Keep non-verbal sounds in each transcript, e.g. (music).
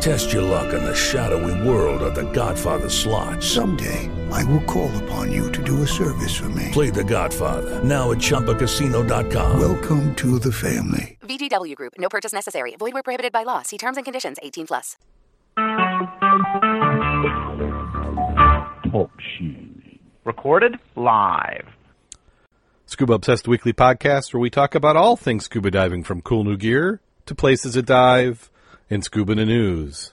Test your luck in the shadowy world of The Godfather slot. Someday, I will call upon you to do a service for me. Play The Godfather now at ChumbaCasino.com. Welcome to the family. VGW Group. No purchase necessary. Void where prohibited by law. See terms and conditions. 18 plus. Talk shoes. Recorded live. Scuba Obsessed Weekly Podcast, where we talk about all things scuba diving from cool new gear to places to dive in scuba news.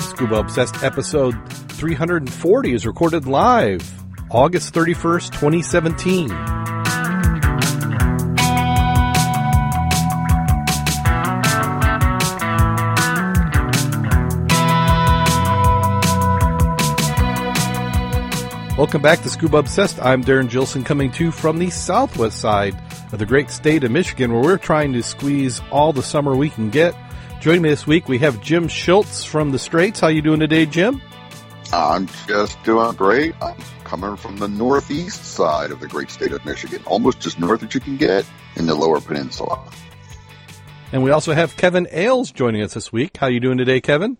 Scuba Obsessed episode 340 is recorded live August 31st, 2017. Welcome back to Scuba Obsessed. I'm Darrin Gilson coming to you from the southwest side of the great state of Michigan where we're trying to squeeze all the summer we can get. Joining me this week we have Jim Schultz from the Straits. How you doing today, Jim? I'm just doing great. I'm coming from the northeast side of the great state of Michigan, almost as north as you can get in the lower peninsula. And we also have Kevin Ailes joining us this week. How you doing today, Kevin?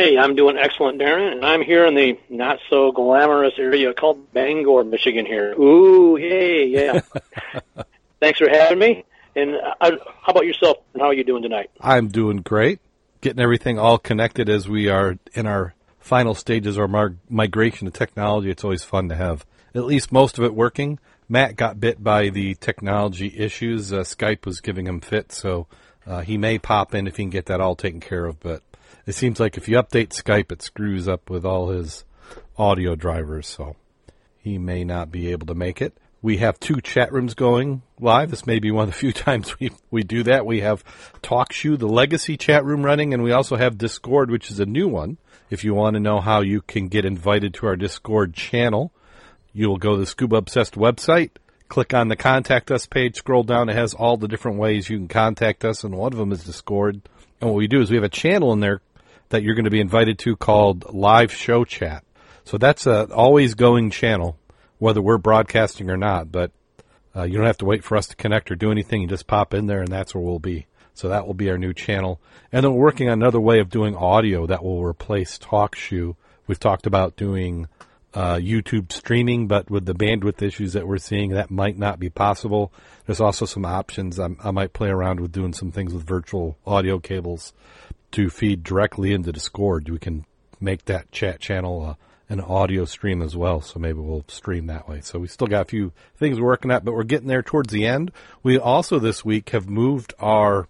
Hey, I'm doing excellent, Darrin, and I'm here in the not so glamorous area called Bangor, Michigan. Here, ooh, hey, yeah. (laughs) Thanks for having me. And uh, how about yourself? And how are you doing tonight? I'm doing great. Getting everything all connected as we are in our final stages of our migration to technology. It's always fun to have at least most of it working. Mack got bit by the technology issues. Uh, Skype was giving him fit, so uh, he may pop in if he can get that all taken care of. But it seems like if you update Skype, it screws up with all his audio drivers, so he may not be able to make it. We have two chat rooms going live. This may be one of the few (laughs) times we, we do that. We have TalkShoe, the legacy chat room running, and we also have Discord, which is a new one. If you want to know how you can get invited to our Discord channel, you will go to the Scuba Obsessed website, click on the contact us page, scroll down. It has all the different ways you can contact us, and one of them is Discord. And what we do is we have a channel in there that you're going to be invited to called Live Show Chat. So that's a always going channel, whether we're broadcasting or not. But uh, you don't have to wait for us to connect or do anything. You just pop in there, and that's where we'll be. So that will be our new channel. And then we're working on another way of doing audio that will replace TalkShoe. We've talked about doing uh, YouTube streaming, but with the bandwidth issues that we're seeing, that might not be possible. There's also some options. I'm, i might play around with doing some things with virtual audio cables to feed directly into Discord. We can make that chat channel uh, an audio stream as well, so maybe we'll stream that way. So we still got a few things we're working at, but we're getting there towards the end. We also this week have moved our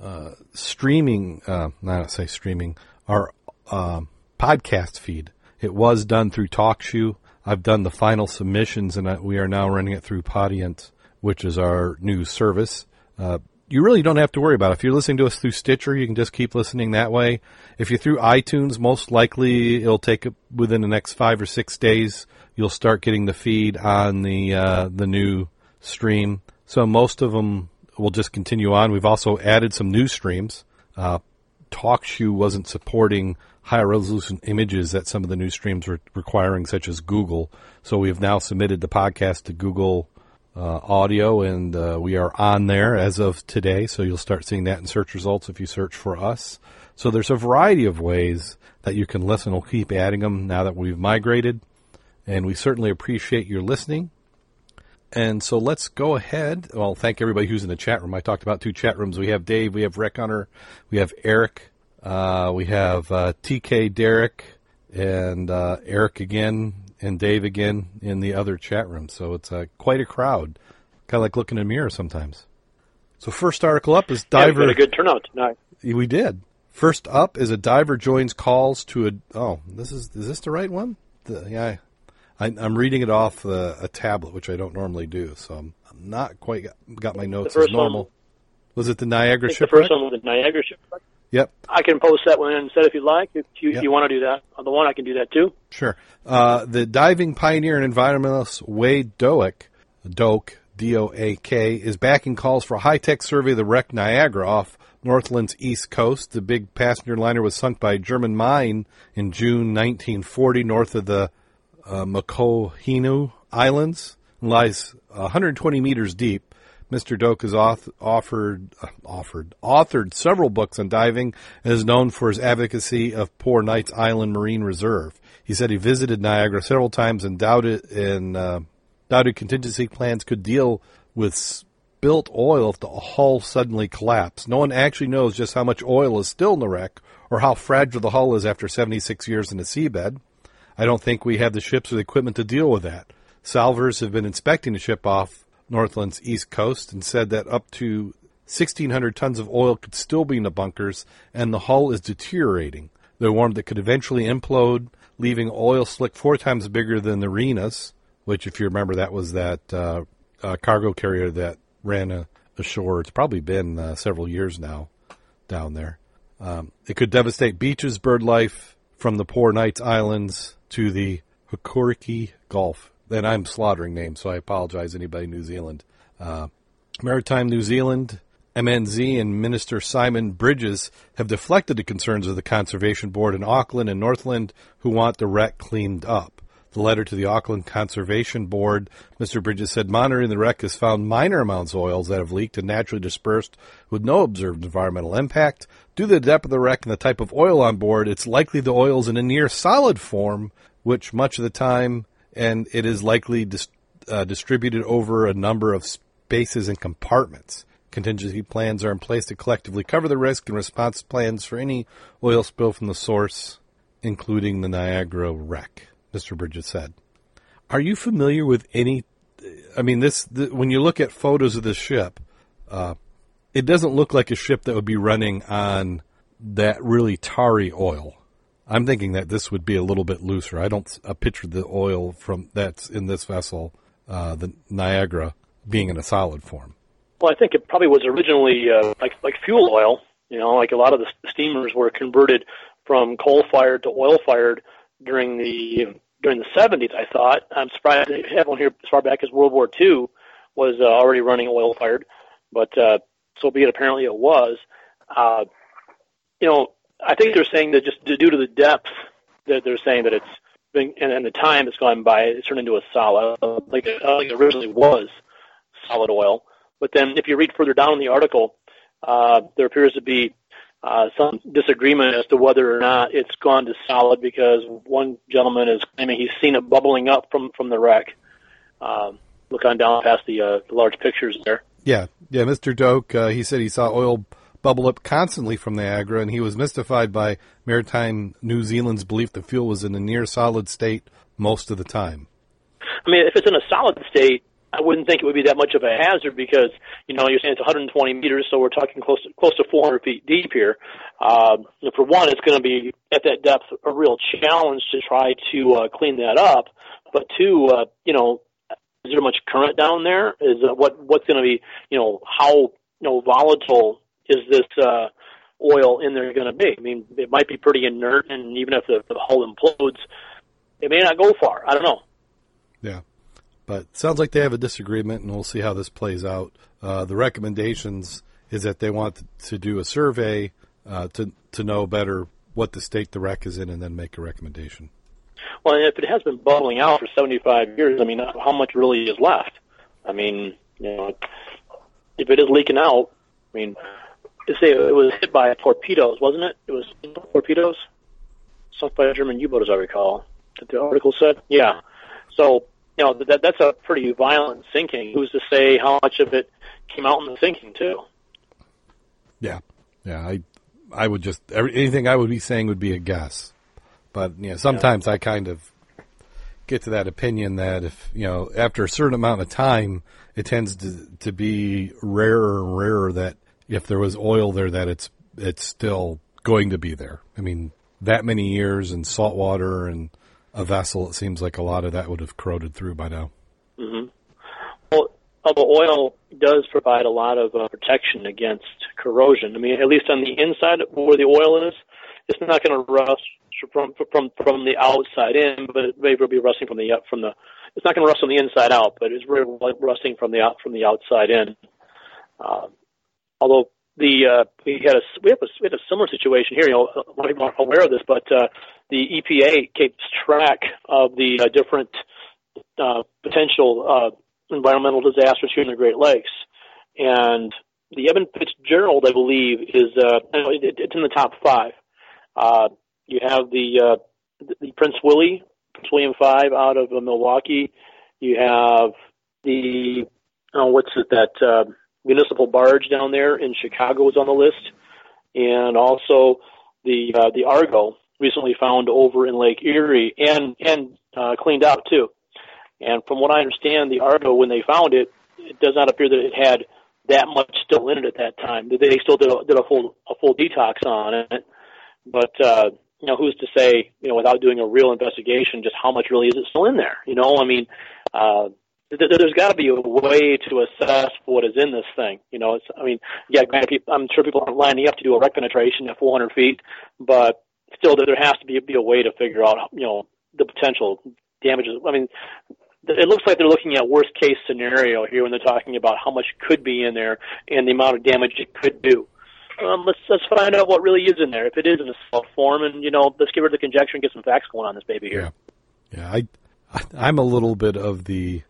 uh, streaming, uh, not say streaming, our uh, podcast feed. It was done through TalkShoe. I've done the final submissions, and we are now running it through Podiant, which is our new service. Uh, you really don't have to worry about it. If you're listening to us through Stitcher, you can just keep listening that way. If you're through iTunes, most likely it'll take within the next five or six days. You'll start getting the feed on the uh, the new stream. So most of them will just continue on. We've also added some new streams. Uh, TalkShoe wasn't supporting higher resolution images that some of the new streams were requiring, such as Google. So we have now submitted the podcast to Google uh, audio, and uh, we are on there as of today. So you'll start seeing that in search results if you search for us. So there's a variety of ways that you can listen. We'll keep adding them now that we've migrated, and we certainly appreciate your listening. And so let's go ahead. Well, thank everybody who's in the chat room. I talked about two chat rooms. We have Dave, we have Rick Hunter, we have Eric, uh, we have uh, TK Derek, and uh, Eric again, and Dave again in the other chat room. So it's uh, quite a crowd. Kind of like looking in a mirror sometimes. So first article up is diver. Yeah, a good turnout tonight. We did. First up is a diver joins calls to a. Oh, this is is this the right one? The, yeah, I, am reading it off uh, a tablet, which I don't normally do, so I'm, I'm not quite got, got my notes as normal. One, Was it the Niagara think the first one was the Niagara shipwreck. Yep. I can post that one instead if you'd like. If you, Yep. you want to do that, the one I can do that too. Sure. Uh, the diving pioneer and environmentalist Wade Doak, Doak, D-O-A-K, is backing calls for a high-tech survey of the wreck Niagara off Northland's east coast. The big passenger liner was sunk by a German mine in June 1940 north of the uh, Makohinu Islands and lies 120 meters deep. Mr. Doak has auth- offered, uh, offered, authored several books on diving and is known for his advocacy of Poor Knights Island Marine Reserve. He said he visited Niagara several times and doubted and uh, doubted contingency plans could deal with spilt oil if the hull suddenly collapsed. No one actually knows just how much oil is still in the wreck or how fragile the hull is after 76 years in the seabed. I don't think we have the ships or the equipment to deal with that. Salvers have been inspecting the ship off Northland's east coast and said that up to 1,600 tons of oil could still be in the bunkers and the hull is deteriorating. They're warned that could eventually implode, leaving oil slick four times bigger than the Renas, which, if you remember, that was that uh, uh, cargo carrier that ran a, ashore. It's probably been uh, several years now down there. Um, it could devastate beaches, bird life from the Poor Knights Islands to the Hakuriki Gulf. And I'm slaughtering names, so I apologize anybody New Zealand. Uh, Maritime New Zealand, MNZ, and Minister Simon Bridges have deflected the concerns of the Conservation Board in Auckland and Northland who want the wreck cleaned up. The letter to the Auckland Conservation Board, Mr. Bridges said monitoring the wreck has found minor amounts of oils that have leaked and naturally dispersed with no observed environmental impact. Due to the depth of the wreck and the type of oil on board, it's likely the oil is in a near solid form, which much of the time, and it is likely dis- uh, distributed over a number of spaces and compartments. Contingency plans are in place to collectively cover the risk and response plans for any oil spill from the source, including the Niagara wreck, Mr. Bridges said. Are you familiar with any? I mean, this the, when you look at photos of this ship, uh, it doesn't look like a ship that would be running on that really tarry oil. I'm thinking that this would be a little bit looser. I don't uh, picture the oil from that's in this vessel, uh, the Niagara, being in a solid form. Well, I think it probably was originally uh, like like fuel oil. You know, like a lot of the steamers were converted from coal fired to oil fired during the during the 70s. I thought. I'm surprised they have one here as far back as World War II was uh, already running oil fired, but uh, so be it. Apparently, it was. Uh, you know, I think they're saying that just due to the depth that they're saying that it's been and, and the time that's gone by, it's turned into a solid, like it, like it originally was solid oil. But then, if you read further down in the article, uh, there appears to be uh, some disagreement as to whether or not it's gone to solid because one gentleman is claiming he's seen it bubbling up from from the wreck. Um, look on down past the, uh, the large pictures there. Yeah, yeah. Mr. Doak, uh, he said he saw oil bubble up constantly from Niagara, and he was mystified by Maritime New Zealand's belief the fuel was in a near solid state most of the time. I mean, if it's in a solid state, I wouldn't think it would be that much of a hazard because you know you're saying it's 120 meters, so we're talking close to close to 400 feet deep here. Um, for one, it's going to be at that depth a real challenge to try to uh, clean that up. But two, uh, you know, is there much current down there? Is uh, what what's going to be you know how you know volatile is this uh, oil in there going to be? I mean, it might be pretty inert, and even if the, the hull implodes, it may not go far. I don't know. Yeah. But sounds like they have a disagreement, and we'll see how this plays out. Uh, the recommendations is that they want to do a survey uh, to to know better what the state the wreck is in, and then make a recommendation. Well, if it has been bubbling out for 75 years, I mean, how much really is left? I mean, you know, if it is leaking out, I mean, say it was hit by torpedoes, wasn't it? It was torpedoes sunk by a German U-boat, as I recall. That the article said, yeah. So you know that that's a pretty violent sinking. Who's to say how much of it came out in the sinking too? Yeah, yeah. I I would just anything I would be saying would be a guess, but you know sometimes I kind of get to that opinion that if you know after a certain amount of time, it tends to to be rarer and rarer that if there was oil there that it's it's still going to be there. I mean that many years in salt water and a vessel, it seems like a lot of that would have corroded through by now. hmm Well, although oil does provide a lot of uh, protection against corrosion. I mean, at least on the inside where the oil is, it's not going to rust from from from the outside in, but it may be rusting from the from the. It's not going to rust from the inside out, but it's really rusting from the out from the outside in. Uh, although the uh, we had a we have a we had a similar situation here. You know, a lot of people aren't aware of this, but uh, the EPA keeps track of the uh, different uh, potential uh, environmental disasters here in the Great Lakes, and the Evan Fitzgerald, I believe, is uh, it's in the top five. Uh, you have the uh, the Prince Willie, Prince William Five out of uh, Milwaukee. You have the oh, what's it that uh, municipal barge down there in Chicago is on the list, and also the uh, the Argo recently found over in Lake Erie and and uh, cleaned out too. And from what I understand, the Argo when they found it, it does not appear that it had that much still in it at that time. They still did a, did a full a full detox on it, but uh, you know who's to say you know without doing a real investigation just how much really is it still in there? You know, I mean. Uh, there's got to be a way to assess what is in this thing. You know, it's, I mean, yeah, granted, I'm sure people aren't lining up to do a wreck penetration at 400 feet, but still, there has to be, be a way to figure out, you know, the potential damages. I mean, it looks like they're looking at worst case scenario here when they're talking about how much could be in there and the amount of damage it could do. Um, let's let's find out what really is in there. If it is in a form, and you know, let's get rid of the conjecture and get some facts going on this baby here. Yeah, yeah. I I'm a little bit of the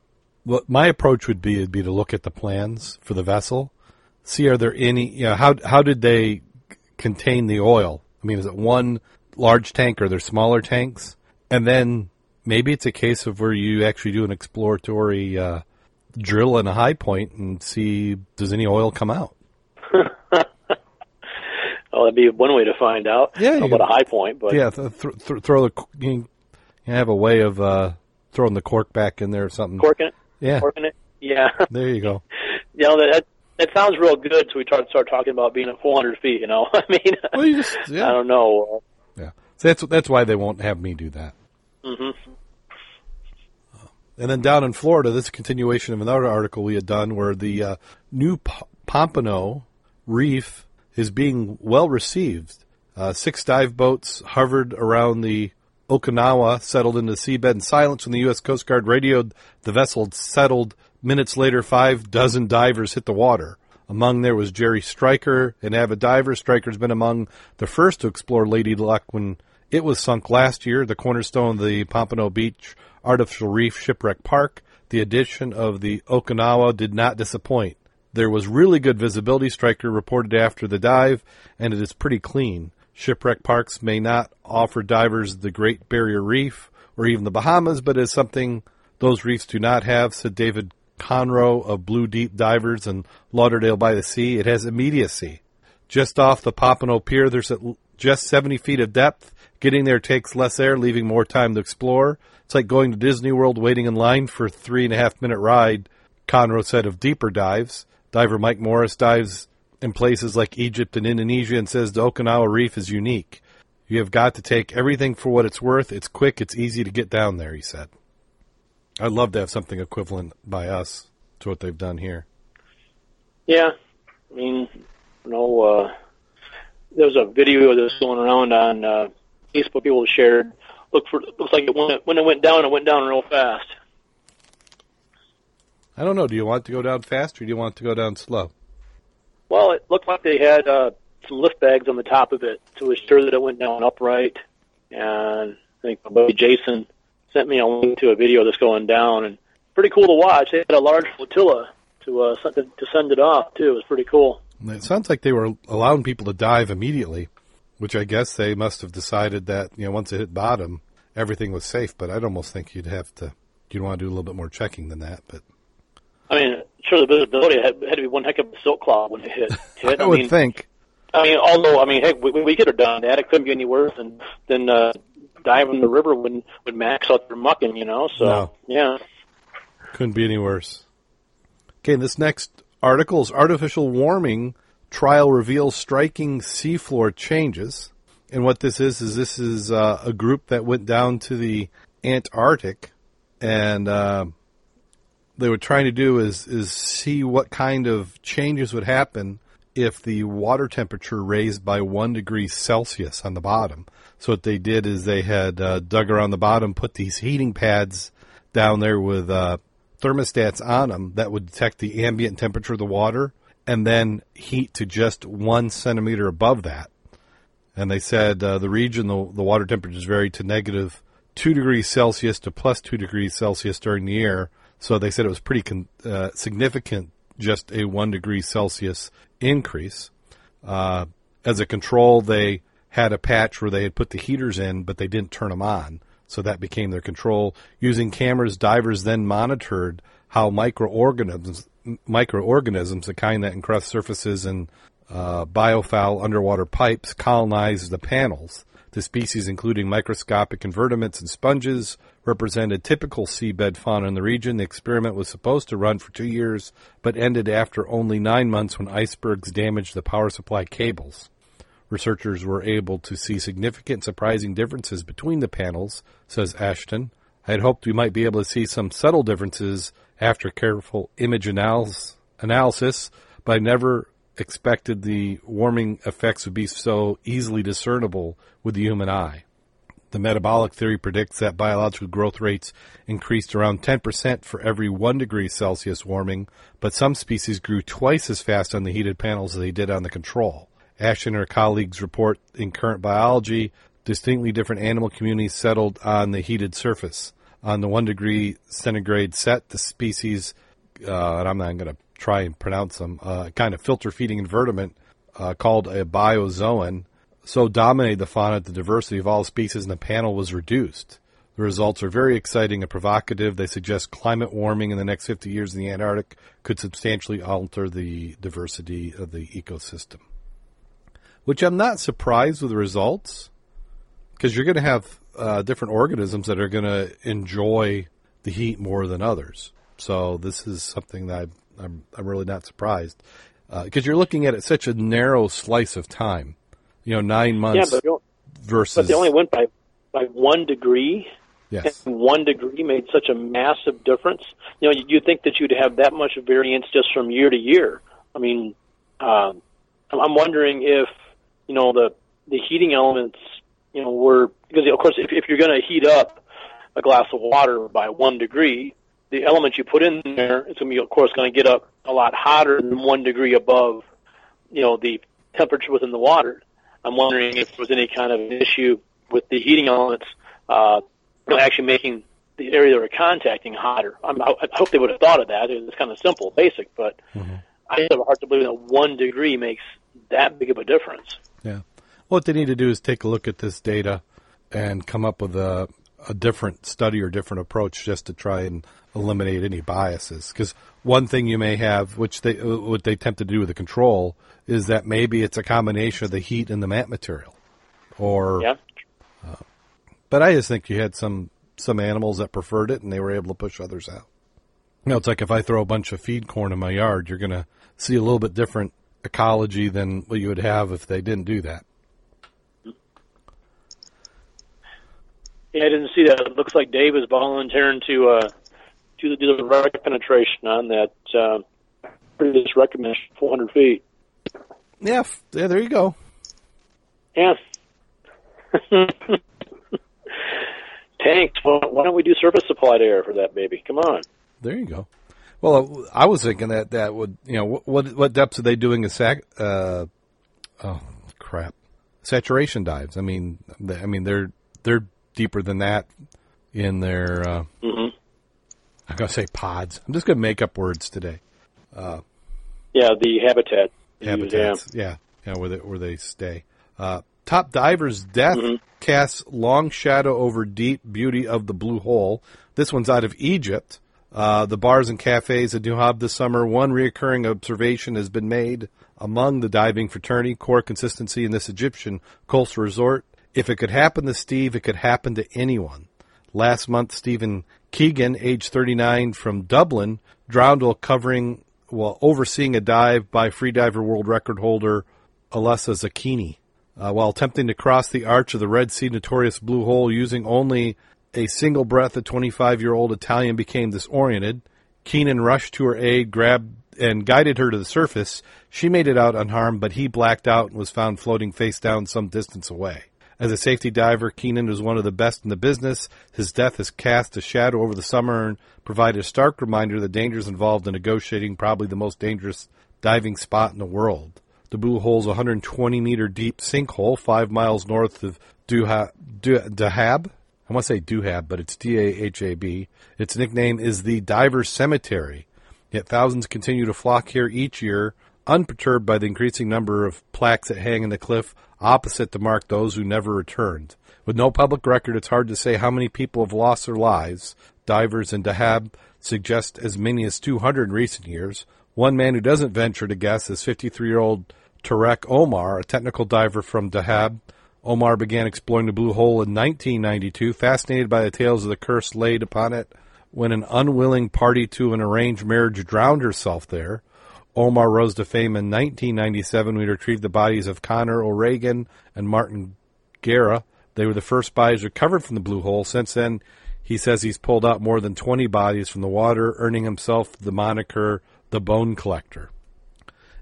my approach would be would be to look at the plans for the vessel, see are there any, you know, how how did they contain the oil? I mean, is it one large tank or there smaller tanks? And then maybe it's a case of where you actually do an exploratory uh, drill in a high point and see does any oil come out. Well, that'd be one way to find out. Yeah, about a high point, but yeah, th- th- th- throw the you have a way of uh, throwing the cork back in there or something. Corking it. Yeah. Working it. Yeah. (laughs) There you go. you know that that sounds real good. So we start start talking about being at 400 feet. You know, (laughs) I mean, (laughs) well, just, yeah. I don't know. Yeah. So that's that's why they won't have me do that. hmm And then down in Florida, this is a continuation of another article we had done where the uh, new P- Pompano Reef is being well received. Uh, six dive boats hovered around the Okinawa settled into the seabed in silence when the U.S. Coast Guard radioed the vessel settled. Minutes later, five dozen divers hit the water. Among there was Jerry Stryker, an avid diver. Stryker's been among the first to explore Lady Luck when it was sunk last year, the cornerstone of the Pompano Beach Artificial Reef Shipwreck Park. The addition of the Okinawa did not disappoint. There was really good visibility, Stryker reported after the dive, and it is pretty clean. Shipwreck parks may not offer divers the Great Barrier Reef or even the Bahamas, but is something those reefs do not have, said David Conroe of Blue Deep Divers in Lauderdale by the Sea. It has immediacy. Just off the Pompano Pier, there's just 70 feet of depth. Getting there takes less air, leaving more time to explore. It's like going to Disney World waiting in line for a three and a half minute ride, Conroe said of deeper dives. Diver Mike Morris dives in places like Egypt and Indonesia and says the Okinawa Reef is unique. You have got to take everything for what it's worth. It's quick, it's easy to get down there, he said. I'd love to have something equivalent by us to what they've done here. Yeah. I mean, you know, uh, there was a video that's going around on uh, Facebook people shared. Look for looks like it when it when it went down, it went down real fast. I don't know. Do you want to go down fast or do you want to go down slow? Well, it looked like they had uh, some lift bags on the top of it to assure that it went down upright. And I think my buddy Jason sent me a link to a video that's going down, and pretty cool to watch. They had a large flotilla to uh, to, to send it off too. It was pretty cool. It sounds like they were allowing people to dive immediately, which I guess they must have decided that you know once it hit bottom, everything was safe. But I'd almost think you'd have to you'd want to do a little bit more checking than that. But I mean, sure, the visibility had, had to be one heck of a silk cloud when it hit. (laughs) hit. I, I would mean, think. I mean, although I mean, heck, we, we could have done that. It couldn't be any worse than than uh, diving in the river when when Max out there mucking, you know. So No. yeah, Couldn't be any worse. Okay, this next article is artificial warming trial reveals striking seafloor changes. And what this is is this is uh, a group that went down to the Antarctic and uh, they were trying to do is is see what kind of changes would happen if the water temperature raised by one degree Celsius on the bottom. So what they did is they had uh, dug around the bottom, put these heating pads down there with uh, thermostats on them that would detect the ambient temperature of the water, and then heat to just one centimeter above that. And they said uh, the region, the, the water temperatures varied to negative two degrees Celsius to plus two degrees Celsius during the year. So they said it was pretty con- uh, significant, just a one degree Celsius increase. Uh, as a control, they had a patch where they had put the heaters in, but they didn't turn them on. So that became their control. Using cameras, divers then monitored how microorganisms, microorganisms, the kind that encrust surfaces and uh, biofoul underwater pipes, colonize the panels. The species, including microscopic invertebrates and sponges, represented typical seabed fauna in the region. The experiment was supposed to run for two years, but ended after only nine months when icebergs damaged the power supply cables. Researchers were able to see significant surprising differences between the panels, says Ashton. I had hoped we might be able to see some subtle differences after careful image analysis, but I never expected the warming effects would be so easily discernible with the human eye. The metabolic theory predicts that biological growth rates increased around 10% for every 1 degree Celsius warming, but some species grew twice as fast on the heated panels as they did on the control. Ashton and her colleagues report in current biology, distinctly different animal communities settled on the heated surface. On the 1 degree centigrade set, the species, uh, and I'm not going to try and pronounce them, uh, kind of filter feeding invertebrate uh, called a bryozoan, so dominated the fauna that the diversity of all species in the panel was reduced. The results are very exciting and provocative. They suggest climate warming in the next 50 years in the Antarctic could substantially alter the diversity of the ecosystem. Which I'm not surprised with the results, because you're going to have uh, different organisms that are going to enjoy the heat more than others. So this is something that I'm, I'm I'm really not surprised because uh, you're looking at it such a narrow slice of time. You know, nine months yeah, but versus. But they only went by by one degree. Yes. And one degree made such a massive difference. You know, you'd think that you'd have that much variance just from year to year. I mean, uh, I'm wondering if you know the the heating elements, you know, were because of course if, if you're going to heat up a glass of water by one degree, the element you put in there is going to be, of course, going to get up a lot hotter than one degree above, you know, the temperature within the water. I'm wondering if there was any kind of an issue with the heating elements uh, actually making the area they were contacting hotter. I'm, I hope they would have thought of that. It's kind of simple, basic, but mm-hmm. I have a hard to believe that one degree makes that big of a difference. Yeah. What they need to do is take a look at this data and come up with a, a different study or different approach just to try and eliminate any biases. Because one thing you may have, which they what they attempt to do with the control, is that maybe it's a combination of the heat and the mat material, or. Yeah. Uh, but I just think you had some some animals that preferred it, and they were able to push others out. You know, it's like if I throw a bunch of feed corn in my yard, you're going to see a little bit different ecology than what you would have if they didn't do that. Yeah, I didn't see that. It looks like Dave is volunteering to uh, do the, do the wreck penetration on that. Uh, previous recommendation, 400 feet. Yeah, yeah, there you go. Yeah. (laughs) Tanks. Well, why don't we do surface supplied air for that baby? Come on. There you go. Well, I was thinking that that would, you know, what what depths are they doing a sac? Uh, oh crap, saturation dives. I mean, I mean they're they're deeper than that in their. Uh, mm-hmm. I'm gonna say pods. I'm just gonna make up words today. Uh, yeah, the habitat. Habitats. Yeah, yeah, where they where they stay. Uh, top diver's death mm-hmm. casts long shadow over deep beauty of the blue hole. This one's out of Egypt. Uh, the bars and cafes at New Hob this summer, one reoccurring observation has been made among the diving fraternity, core consistency in this Egyptian coastal resort. If it could happen to Steve, it could happen to anyone. Last month, Stephen Keenan, age 39, from Dublin, drowned while covering, while overseeing a dive by freediver world record holder Alessia Zecchini. Uh, while attempting to cross the arch of the Red Sea notorious blue hole using only a single breath, a 25 year old Italian became disoriented. Keenan rushed to her aid, grabbed and guided her to the surface. She made it out unharmed, but he blacked out and was found floating face down some distance away. As a safety diver, Keenan was one of the best in the business. His death has cast a shadow over the summer and provided a stark reminder of the dangers involved in negotiating probably the most dangerous diving spot in the world. The Blue Hole's 120 meter deep sinkhole, five miles north of Dahab. I want to say Duhab, but it's D A H A B. Its nickname is the Diver Cemetery. Yet thousands continue to flock here each year, unperturbed by the increasing number of plaques that hang in the cliff opposite to mark those who never returned. With no public record, it's hard to say how many people have lost their lives. Divers in Dahab suggest as many as 200 in recent years. One man who doesn't venture to guess is 53 year old Tarek Omar, a technical diver from Dahab. Omar began exploring the Blue Hole in 1992, fascinated by the tales of the curse laid upon it when an unwilling party to an arranged marriage drowned herself there. Omar rose to fame in 1997 when he retrieved the bodies of Connor O'Regan and Martin Guerra. They were the first bodies recovered from the Blue Hole. Since then, he says he's pulled out more than 20 bodies from the water, earning himself the moniker the Bone Collector.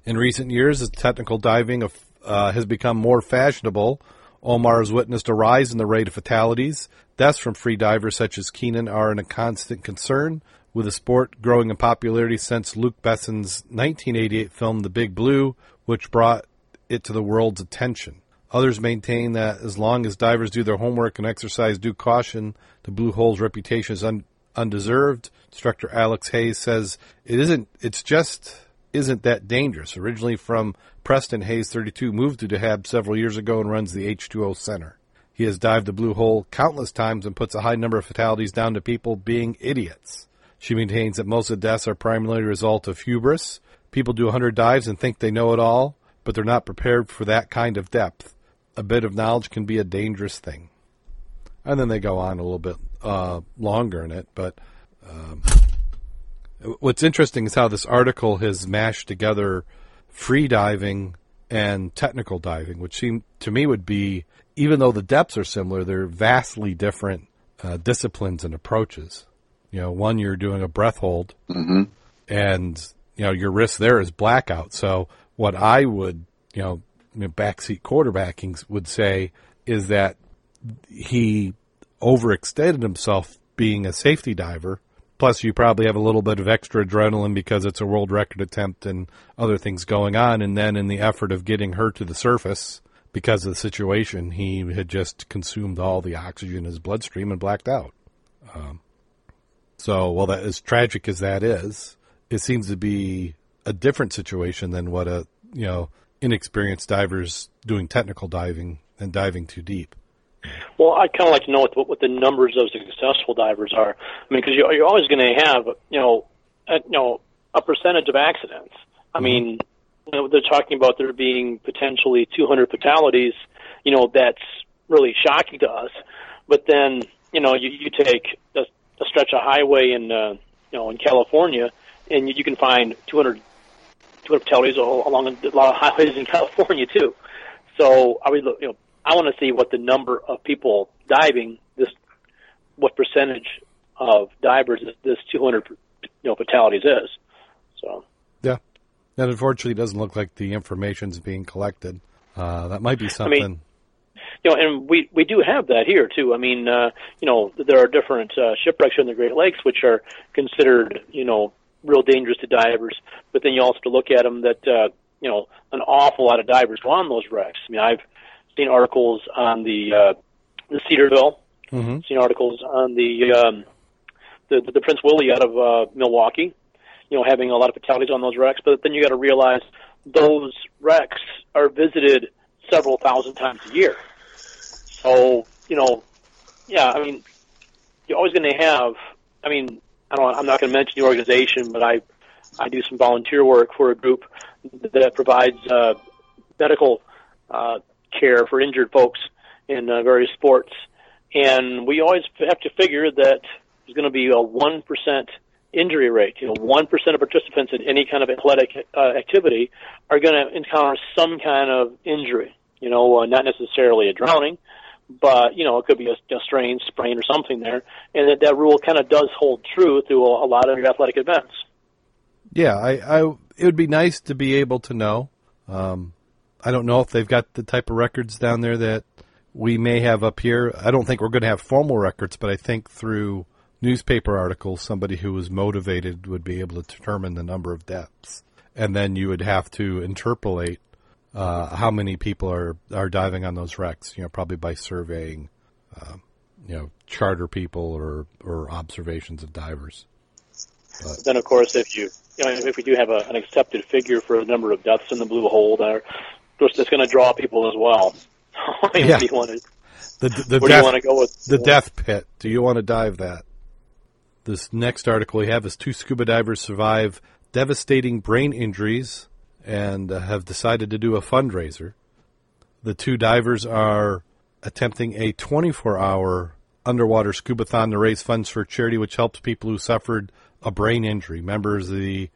In recent years, as technical diving uh, has become more fashionable, Omar has witnessed a rise in the rate of fatalities. Deaths from free divers such as Keenan are in a constant concern, with the sport growing in popularity since Luc Besson's 1988 film The Big Blue, which brought it to the world's attention. Others maintain that as long as divers do their homework and exercise due caution, the Blue Hole's reputation is un- undeserved. Instructor Alex Hayes says it isn't. It's just isn't that dangerous. Originally from Preston, Hayes 32 moved to Dahab several years ago and runs the H2O Center. He has dived the Blue Hole countless times and puts a high number of fatalities down to people being idiots. She maintains that most of the deaths are primarily a result of hubris. People do 100 dives and think they know it all, but they're not prepared for that kind of depth. A bit of knowledge can be a dangerous thing. And then they go on a little bit uh, longer in it, but um, what's interesting is how this article has mashed together free diving and technical diving, which seem to me would be, even though the depths are similar, they're vastly different uh, disciplines and approaches. You know, one you're doing a breath hold, hmm and you know your risk there is blackout. So what I would, you know, backseat quarterbacking would say is that he overextended himself being a safety diver. Plus, you probably have a little bit of extra adrenaline because it's a world record attempt and other things going on. And then, in the effort of getting her to the surface, because of the situation, he had just consumed all the oxygen in his bloodstream and blacked out. Um, so, well, that as tragic as that is, it seems to be a different situation than what a you know inexperienced divers doing technical diving and diving too deep. Well, I'd kind of like to know what, what the numbers of successful divers are. I mean, because you're, you're always going to have, you know, a, you know, a percentage of accidents. I mean, you know, they're talking about there being potentially 200 fatalities. You know, that's really shocking to us. But then, you know, you, you take a, a stretch of highway in, uh, you know, in California, and you, you can find 200, 200 fatalities al- along a lot of highways in (laughs) California too. So, I would, you know, I want to see what the number of people diving this, what percentage of divers this 200 you know fatalities is. So And unfortunately, doesn't look like the information's being collected. Uh, that might be something. you know, and we we do have that here too. I mean, uh, you know, there are different uh, shipwrecks in the Great Lakes which are considered, you know, real dangerous to divers. But then you also have to look at them that, uh, you know, an awful lot of divers go on those wrecks. I mean, I've seen articles on the uh, the Cedarville, hmm seen articles on the um, the, the Prince Willie out of uh, Milwaukee, you know, having a lot of fatalities on those wrecks. But then you got to realize those wrecks are visited several thousand times a year. So you know, yeah, I mean, you're always going to have. I mean, I don't. I'm not going to mention the organization, but I I do some volunteer work for a group that provides uh, medical uh, care for injured folks in uh, various sports, and we always have to figure that there's going to be a one percent injury rate. You know, one percent of participants in any kind of athletic uh, activity are going to encounter some kind of injury. You know, uh, not necessarily a drowning, but you know it could be a, a strain, sprain, or something there, and that that rule kind of does hold true through a, a lot of your athletic events. Yeah, I, I it would be nice to be able to know. Um, I don't know if they've got the type of records down there that we may have up here. I don't think we're going to have formal records, but I think through newspaper articles, somebody who was motivated would be able to determine the number of deaths, and then you would have to interpolate uh, how many people are are diving on those wrecks. You know, probably by surveying, uh, you know, charter people or or observations of divers. But. Then, of course, if you, you know, if we do have a, an accepted figure for the number of deaths in the blue hole, there, of course, that's going to draw people as well. (laughs) yeah. do you want to, the, the, where death, do you want to go with the death pit? Do you want to dive that? This next article we have is two scuba divers survive devastating brain injuries and uh, have decided to do a fundraiser. The two divers are attempting a 24 hour underwater scubathon to raise funds for charity which helps people who suffered a brain injury. Members of the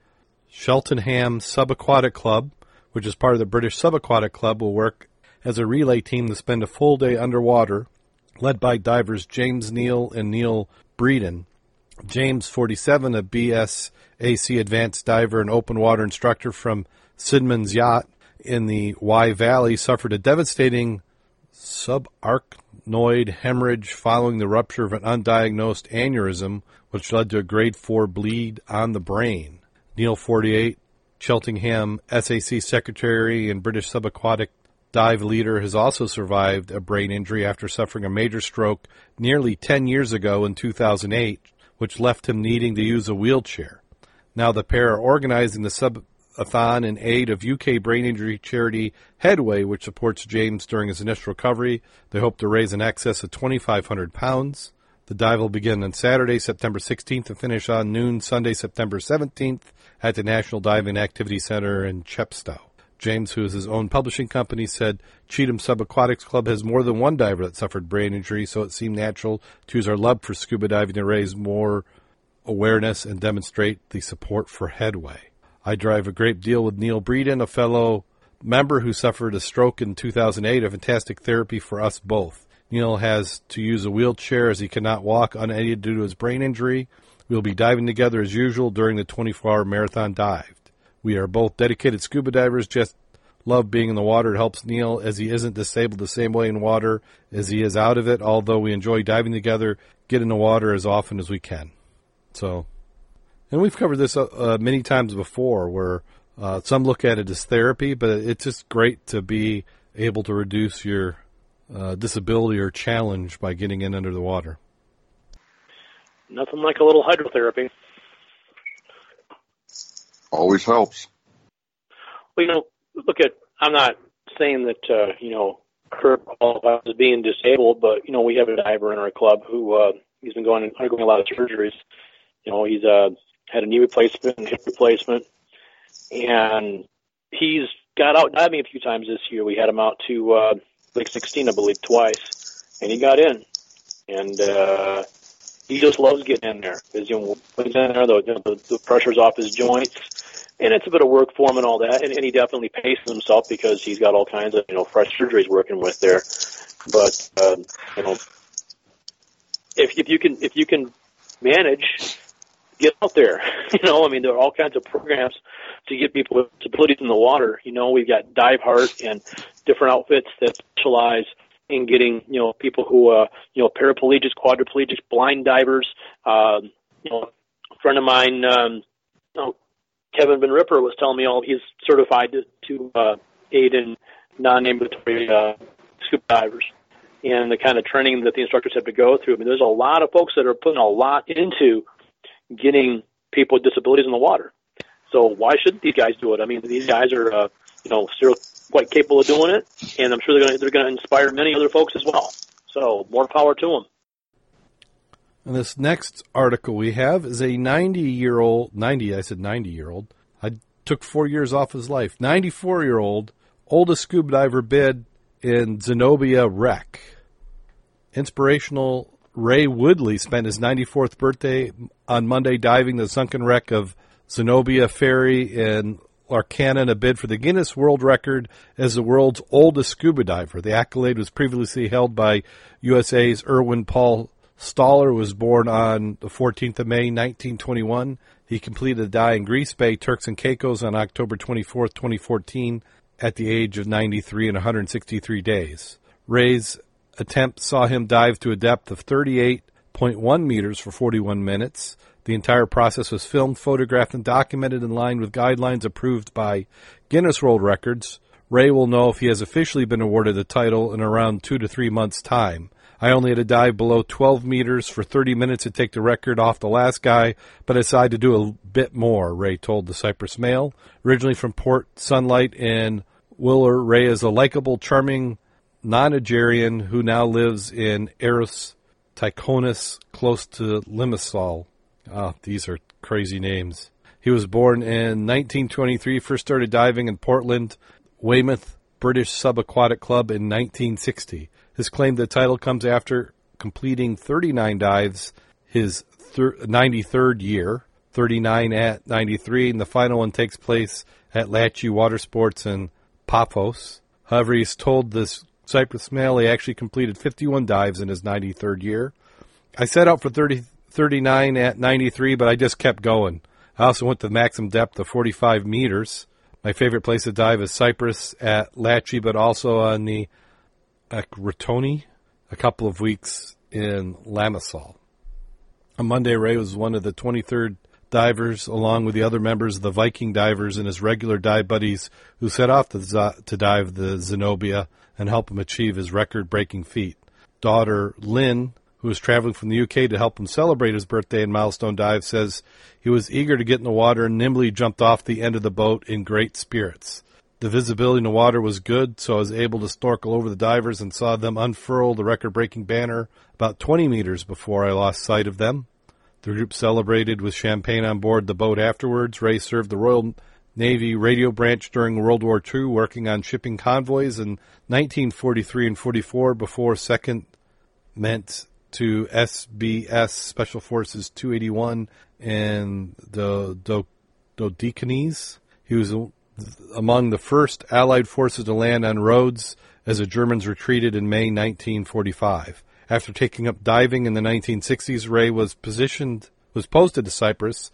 Cheltenham Subaquatic Club, which is part of the British Subaquatic Club, will work as a relay team to spend a full day underwater, led by divers James Neal and Neil Breeden. James, 47, a BSAC advanced diver and open water instructor from Symonds Yat in the Wye Valley, suffered a devastating subarachnoid hemorrhage following the rupture of an undiagnosed aneurysm, which led to a grade 4 bleed on the brain. Neil, 48, Cheltenham SAC secretary and British subaquatic dive leader, has also survived a brain injury after suffering a major stroke nearly 10 years ago in 2008 which left him needing to use a wheelchair. Now the pair are organizing the subathon in aid of UK brain injury charity Headway, which supports James during his initial recovery. They hope to raise in excess of £2,500. The dive will begin on Saturday, September 16th, and finish on noon Sunday, September 17th, at the National Diving Activity Center in Chepstow. James, who has his own publishing company, said Cheltenham Subaquatics Club has more than one diver that suffered brain injury, so it seemed natural to use our love for scuba diving to raise more awareness and demonstrate the support for Headway. I drive a great deal with Neil Breeden, a fellow member who suffered a stroke in 2008, a fantastic therapy for us both. Neil has to use a wheelchair as he cannot walk unaided due to his brain injury. We'll be diving together as usual during the 24 hour marathon dive. We are both dedicated scuba divers, just love being in the water. It helps Neil as he isn't disabled the same way in water as he is out of it, although we enjoy diving together, get in the water as often as we can. So, and we've covered this uh, uh, many times before where uh, some look at it as therapy, but it's just great to be able to reduce your uh, disability or challenge by getting in under the water. Nothing like a little hydrotherapy. Always helps. Well, you know, look at. I'm not saying that uh, you know Kurt qualifies as being disabled, but you know we have a diver in our club who uh, he's been going and undergoing a lot of surgeries. You know, he's uh, had a knee replacement and hip replacement, and he's got out diving a few times this year. We had him out to uh, Lake 16, I believe, twice, and he got in. And uh, he just loves getting in there because you know when he's in there, the, the the pressure's off his joints, and it's a bit of work for him and all that. And, and he definitely paces himself because he's got all kinds of you know fresh surgeries working with there. But uh, you know, if if you can if you can manage, get out there. (laughs) You know, I mean, there are all kinds of programs to get people with disabilities in the water. You know, we've got Dive Heart and different outfits that specialize in getting you know people who uh, you know paraplegics, quadriplegics, blind divers. Uh, you know, a friend of mine, um, you know, Kevin Van Ripper was telling me all he's certified to, to uh, aid in non-ambulatory uh, scuba divers and the kind of training that the instructors have to go through. I mean, there's a lot of folks that are putting a lot into getting people with disabilities in the water. So why shouldn't these guys do it? I mean, these guys are, uh, you know, still quite capable of doing it, and I'm sure they're going to they're going to inspire many other folks as well. So more power to them. And this next article we have is a 90 year old, 90, I said 90 year old. I took four years off his life. 94 year old, oldest scuba diver bid in Zenobia wreck. Inspirational Ray Woodley spent his 94th birthday on Monday diving the sunken wreck of Zenobia Ferry in Larnaca in a bid for the Guinness World Record as the world's oldest scuba diver. The accolade was previously held by USA's Erwin Paul Stoller, was born on the 14th of May, 1921. He completed a dive in Grace Bay, Turks and Caicos on October 24, 2014, at the age of 93 and 163 days. Ray's attempt saw him dive to a depth of 38.1 meters for 41 minutes. The entire process was filmed, photographed, and documented in line with guidelines approved by Guinness World Records. Ray will know if he has officially been awarded the title in around two to three months' time. I only had to dive below 12 meters for 30 minutes to take the record off the last guy, but I decided to do a bit more, Ray told the Cyprus Mail. Originally from Port Sunlight in Wirral, Ray is a likable, charming nonagenarian who now lives in Eros Tychonis, close to Limassol. Ah, these are crazy names. He was born in 1923, first started diving in Portland, Weymouth British Subaquatic Club in 1960. His claim the title comes after completing 39 dives his thir- 93rd year, 39 at 93, and the final one takes place at Latchi Water Sports in Paphos. However, he's told this Cyprus Mail he actually completed 51 dives in his 93rd year. I set out for 30, 39 at 93, but I just kept going. I also went to the maximum depth of 45 meters. My favorite place to dive is Cyprus at Latchi, but also on the Akratoni, a couple of weeks in Limassol. On Monday, Ray was one of the 23rd divers, along with the other members of the Viking divers and his regular dive buddies, who set off to, to dive the Zenobia and help him achieve his record-breaking feat. Daughter Lynn, who was traveling from the UK to help him celebrate his birthday and milestone dive, says he was eager to get in the water and nimbly jumped off the end of the boat in great spirits. The visibility in the water was good, so I was able to snorkel over the divers and saw them unfurl the record breaking banner about 20 meters before I lost sight of them. The group celebrated with champagne on board the boat afterwards. Ray served the Royal Navy radio branch during World War II, working on shipping convoys in 1943 and 44 before second meant to SBS Special Forces 281 and the Do- Dodecanese. He was among the first Allied forces to land on Rhodes as the Germans retreated in May 1945. After taking up diving in the 1960s, Ray was positioned was posted to Cyprus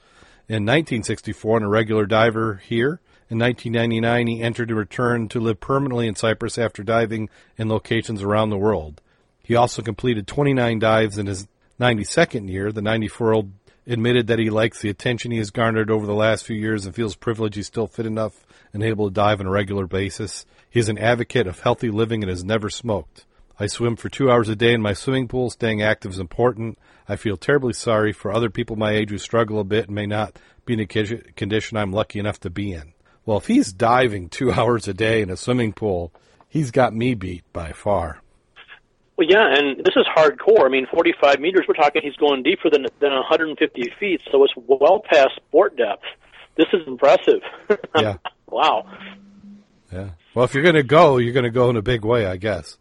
in 1964 and a regular diver here. In 1999, he entered to return to live permanently in Cyprus after diving in locations around the world. He also completed 29 dives in his 92nd year. The 94 year old admitted that he likes the attention he has garnered over the last few years and feels privileged he's still fit enough and able to dive on a regular basis. He is an advocate of healthy living and has never smoked. I swim for two hours a day in my swimming pool. Staying active is important. I feel terribly sorry for other people my age who struggle a bit and may not be in a condition I'm lucky enough to be in. Well, if he's diving two (laughs) hours a day in a swimming pool, he's got me beat by far. Well, yeah, and this is hardcore. I mean, 45 meters. We're talking he's going deeper than than 150 feet, so it's well past sport depth. This is impressive. (laughs) Yeah. wow. Yeah. Well, if you're going to go, you're going to go in a big way, I guess.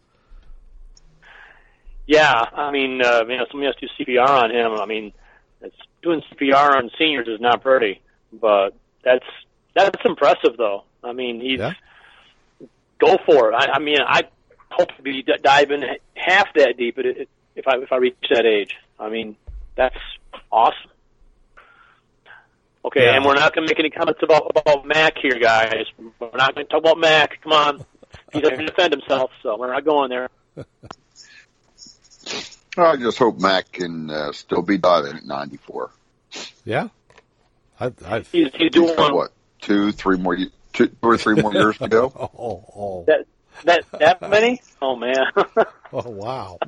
Yeah, I mean, uh, you know, somebody has to do CPR on him. I mean, it's, doing CPR on seniors is not pretty, but that's that's impressive, though. I mean, he's Yeah. go for it. I, I mean, I hope to be d- diving half that deep if if I if I reach that age. I mean, that's awesome. Okay, Yeah. and we're not going to make any comments about about Mac here, guys. We're not going to talk about Mac. Come on, he doesn't defend himself, so we're not going there. (laughs) I just hope Mac can uh, still be diving at 94. Yeah. I, I, He's he's He's doing got what? Two, three more, two, two or three more years to go. (laughs) oh, oh, that that that many. Oh man. (laughs) oh, wow.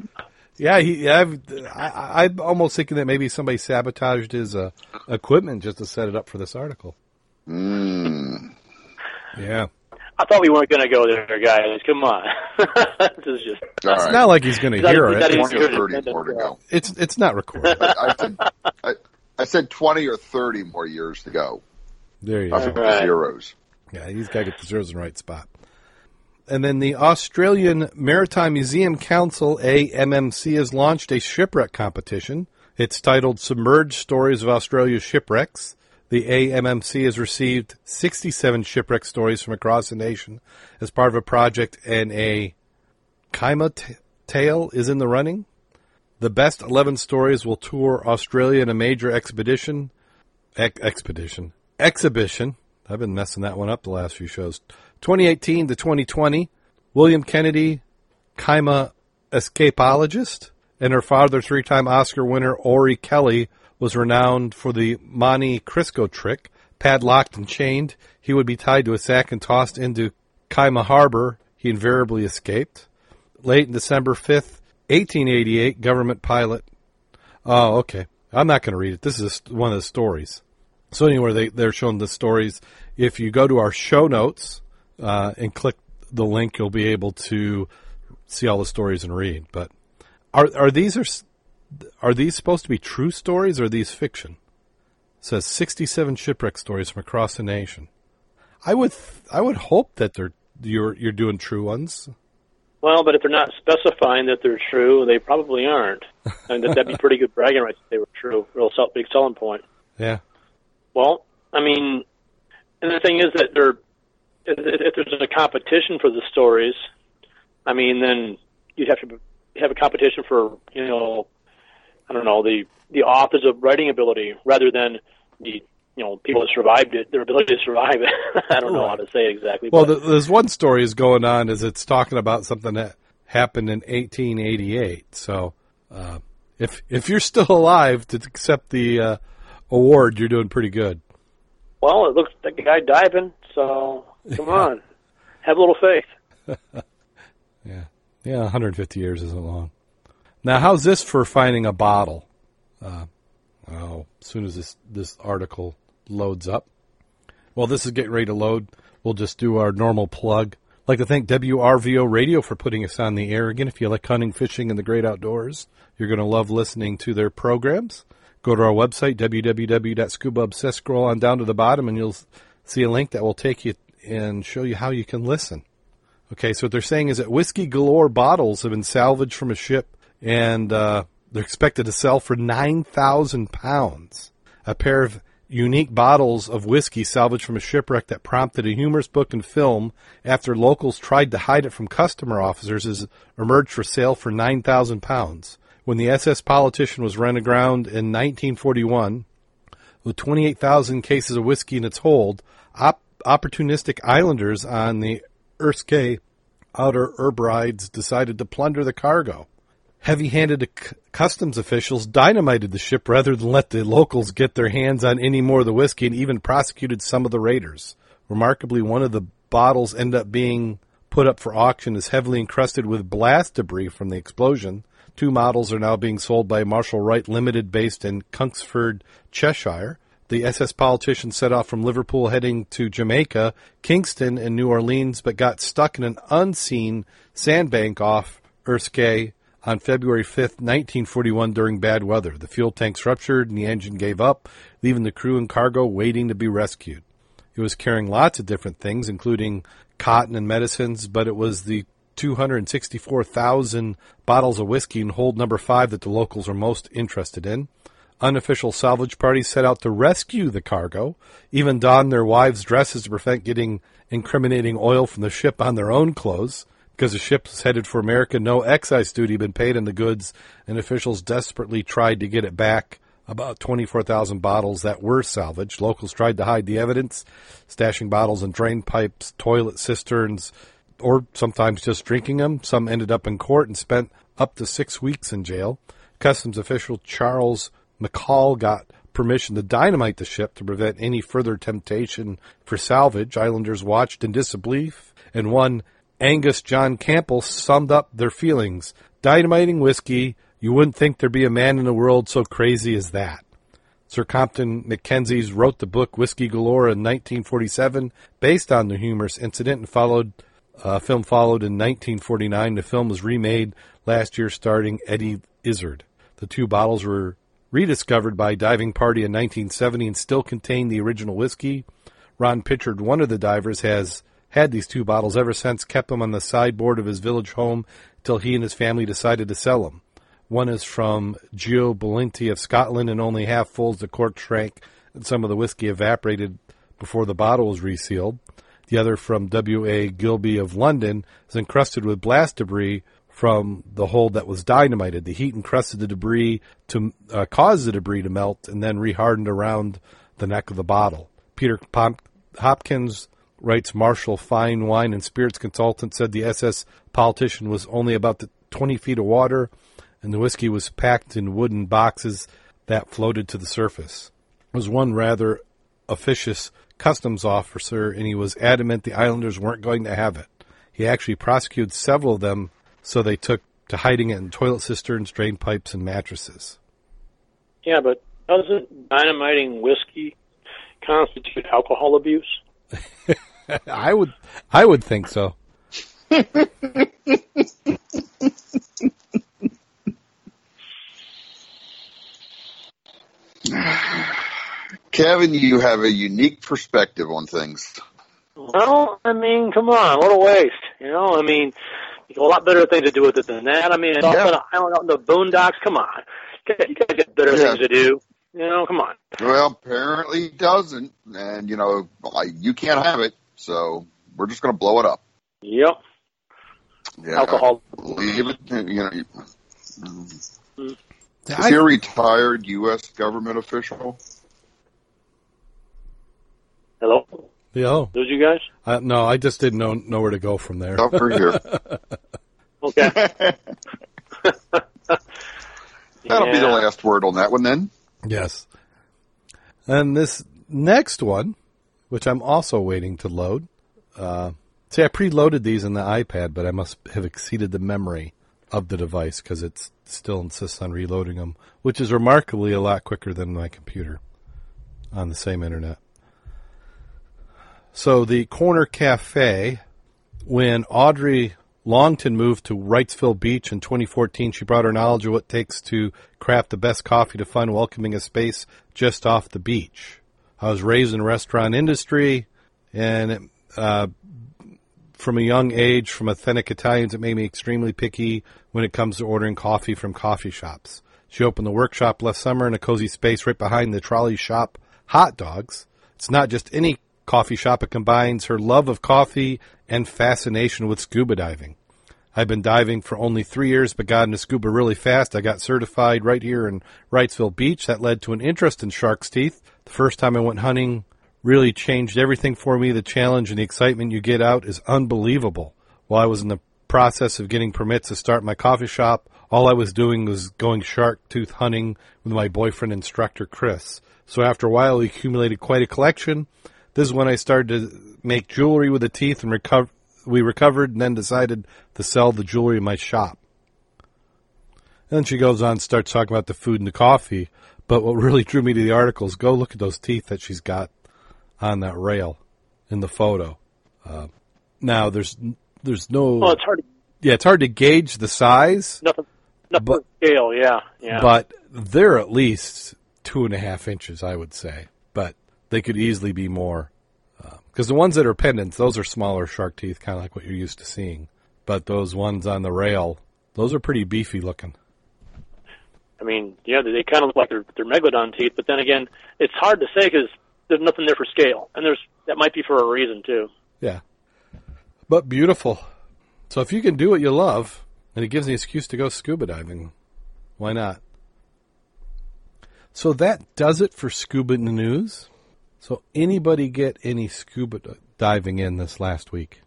Yeah, he. I've, I, I'm almost thinking that maybe somebody sabotaged his uh, equipment just to set it up for this article. Mm. Yeah, I thought we weren't going to go there, guys. Come on. (laughs) this is just. All it's right. not like he's going to hear is it. It's, 20 or 30 more to go. it's it's not recorded. I said, I, I said 20 or 30 more years to go. There you I go. Right. the zeros. Yeah, he's got to get the zeros in the right spot. And then the Australian Maritime Museum Council, AMMC, has launched a shipwreck competition. It's titled Submerged Stories of Australia's Shipwrecks. The AMMC has received 67 shipwreck stories from across the nation as part of a project, and a Kiama t- tale is in the running. The best 11 stories will tour Australia in a major expedition. Ex- expedition. Exhibition. I've been messing that one up the last few shows. 2018 to 2020. William Kennedy, Kiama escapologist, and her father, three time Oscar winner Ori Kelly, was renowned for the Monte Cristo trick. Padlocked and chained, he would be tied to a sack and tossed into Kiama Harbor. He invariably escaped. Late in December 5th, 1888, government pilot. Oh, okay. I'm not going to read it. This is one of the stories. So anyway, they, they're showing the stories. If you go to our show notes uh, and click the link, you'll be able to see all the stories and read. But are are these are are these supposed to be true stories or are these fiction? It says 67 shipwreck stories from across the nation. I would I would hope that they're you're you're doing true ones. Well, but if they're not specifying that they're true, they probably aren't. And that, that'd be pretty good bragging rights if they were true. Real sell, big selling point. Yeah. Well, I mean, and the thing is that there, if, if there's a competition for the stories, I mean, then you'd have to have a competition for, you know, I don't know, the the authors of writing ability rather than the you know people that survived it, their ability to survive it. (laughs) I don't know how to say it exactly. Well, but, there's one story is going on is it's talking about something that happened in 1888. So uh, if if you're still alive to accept the uh, award, you're doing pretty good. well, it looks like a guy diving. So come on, have a little faith. (laughs) Yeah, yeah, 150 years isn't long. Now, how's this for finding a bottle? Uh, oh, as soon as this this article loads up. Well, this is getting ready to load. We'll just do our normal plug. I'd like to thank WRVO Radio for putting us on the air again. If you like hunting, fishing, and the great outdoors, you're going to love listening to their programs. Go to our website, www.scubaobsessed. Scroll on down to the bottom, and you'll see a link that will take you and show you how you can listen. Okay, so what they're saying is that whiskey galore bottles have been salvaged from a ship, and uh, they're expected to sell for nine thousand pounds. A pair of unique bottles of whiskey salvaged from a shipwreck that prompted a humorous book and film after locals tried to hide it from customer officers has emerged for sale for nine thousand pounds. When the SS politician was run aground in 1941, with 28,000 cases of whiskey in its hold, op- opportunistic islanders on the Eriskay Outer Hebrides decided to plunder the cargo. Heavy-handed c- customs officials dynamited the ship rather than let the locals get their hands on any more of the whiskey and even prosecuted some of the raiders. Remarkably, one of the bottles ended up being put up for auction is heavily encrusted with blast debris from the explosion. Two models are now being sold by Marshall Wright Limited based in Knutsford, Cheshire. The SS politician set off from Liverpool heading to Jamaica, Kingston, and New Orleans, but got stuck in an unseen sandbank off Eriskay on February 5, 1941 during bad weather. The fuel tanks ruptured and the engine gave up, leaving the crew and cargo waiting to be rescued. It was carrying lots of different things, including cotton and medicines, but it was the 264,000 bottles of whiskey in hold number five that the locals are most interested in. Unofficial salvage parties set out to rescue the cargo, even donned their wives' dresses to prevent getting incriminating oil from the ship on their own clothes. Because the ship was headed for America, no excise duty had been paid on the goods, and officials desperately tried to get it back. About 24,000 bottles that were salvaged. Locals tried to hide the evidence, stashing bottles in drain pipes, toilet cisterns, or sometimes just drinking them. Some ended up in court and spent up to six weeks in jail. Customs official Charles McCall got permission to dynamite the ship to prevent any further temptation for salvage. Islanders watched in disbelief, and one Angus John Campbell summed up their feelings. Dynamiting whiskey, you wouldn't think there'd be a man in the world so crazy as that. Sir Compton Mackenzie's wrote the book Whiskey Galore in 1947, based on the humorous incident, and followed. Uh, film followed in 1949. The film was remade last year, starring Eddie Izzard. The two bottles were rediscovered by diving party in 1970 and still contain the original whiskey. Ron Pitchard, one of the divers, has had these two bottles ever since, kept them on the sideboard of his village home till he and his family decided to sell them. One is from Gio Belinti of Scotland and only half full as the cork shrank and some of the whiskey evaporated before the bottle was resealed. The other from W.A. Gilbey of London is encrusted with blast debris from the hold that was dynamited. The heat encrusted the debris to uh, cause the debris to melt and then rehardened around the neck of the bottle. Peter Hopkins writes Marshall Fine Wine and Spirits consultant said the SS politician was only about the 20 feet of water and the whiskey was packed in wooden boxes that floated to the surface. Was one rather officious customs officer and he was adamant the islanders weren't going to have it. He actually prosecuted several of them so they took to hiding it in toilet cisterns, drain pipes, and mattresses. Yeah, but doesn't dynamiting whiskey constitute alcohol abuse? (laughs) I would, I would think so. (sighs) Kevin, you have a unique perspective on things. Well, I mean, come on, what a waste. You know, I mean, you got a lot better things to do with it than that. I mean, it's Yeah. on an island out in the boondocks. Come on, you guys you guys got better Yeah. things to do. You know, come on. Well, apparently doesn't, and you know I, you can't have it, so we're just going to blow it up. Yep, Yeah, alcohol. Leave it. You know, mm. is I- he a retired U.S. government official? Hello, yeah, those you guys? uh, no, I just didn't know know where to go from there. Up for here. (laughs) Okay. (laughs) That'll be the last word on that one then. Yes. And this next one, which I'm also waiting to load. Uh, see, I preloaded these in the iPad, but I must have exceeded the memory of the device because it still insists on reloading them, which is remarkably a lot quicker than my computer on the same internet. So the Corner Cafe, when Audrey Longton moved to Wrightsville Beach in 2014, she brought her knowledge of what it takes to craft the best coffee to find welcoming a space just off the beach. I was raised in the restaurant industry, and uh, from a young age, from authentic Italians, it made me extremely picky when it comes to ordering coffee from coffee shops. She opened the workshop last summer in a cozy space right behind the trolley shop hot dogs. It's not just any coffee shop, it combines her love of coffee and fascination with scuba diving. I've been diving for only three years, but got into scuba really fast. I got certified right here in Wrightsville Beach. That led to an interest in shark's teeth. The first time I went hunting really changed everything for me. The challenge and the excitement you get out is unbelievable. While I was in the process of getting permits to start my coffee shop, all I was doing was going shark tooth hunting with my boyfriend instructor Chris. So after a while, we accumulated quite a collection. This is when I started to make jewelry with the teeth and recover. We recovered and then decided to sell the jewelry in my shop. And then she goes on and starts talking about the food and the coffee. But what really drew me to the article is go look at those teeth that she's got on that rail in the photo. Uh, now there's there's no Well, it's hard. To, yeah it's hard to gauge the size, nothing. Nothing But- scale. Yeah. Yeah. but they're at least two and a half inches, I would say. But they could easily be more uh, because the ones that are pendants, those are smaller shark teeth, kind of like what you're used to seeing. But those ones on the rail, those are pretty beefy looking. I mean, yeah, they kind of look like they're they're megalodon teeth, but then again, it's hard to say because there's nothing there for scale, and there's that might be for a reason too. Yeah. But beautiful. So if you can do what you love, and it gives the excuse to go scuba diving, why not? So that does it for scuba news. So anybody get any scuba diving in this last week?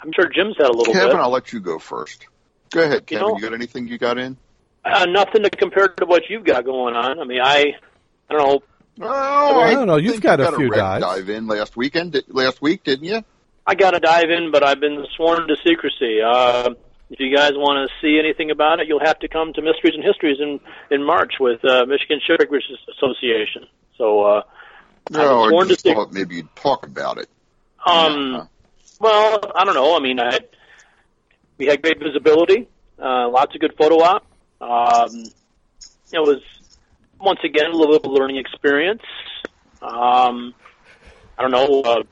I'm sure Jim's had a little Kevin, bit. I'll let you go first. Go ahead, You Kevin. know- you got anything you got in? Uh, nothing to compare to what you've got going on. I mean, I, I don't know. Oh, I don't know. You've got you a few wreck dives. dive in last weekend, last week, didn't you? I got to dive in, but I've been sworn to secrecy. Uh, if you guys want to see anything about it, you'll have to come to Mysteries and Histories in in March with uh, Michigan Shipwreckers Association. So, uh, No, I sworn to just sec- thought maybe you'd talk about it. Um, well, I don't know. I mean, I we had great visibility, uh, lots of good photo op. Um, it was once again a little bit of a learning experience. Um, I don't know. Uh,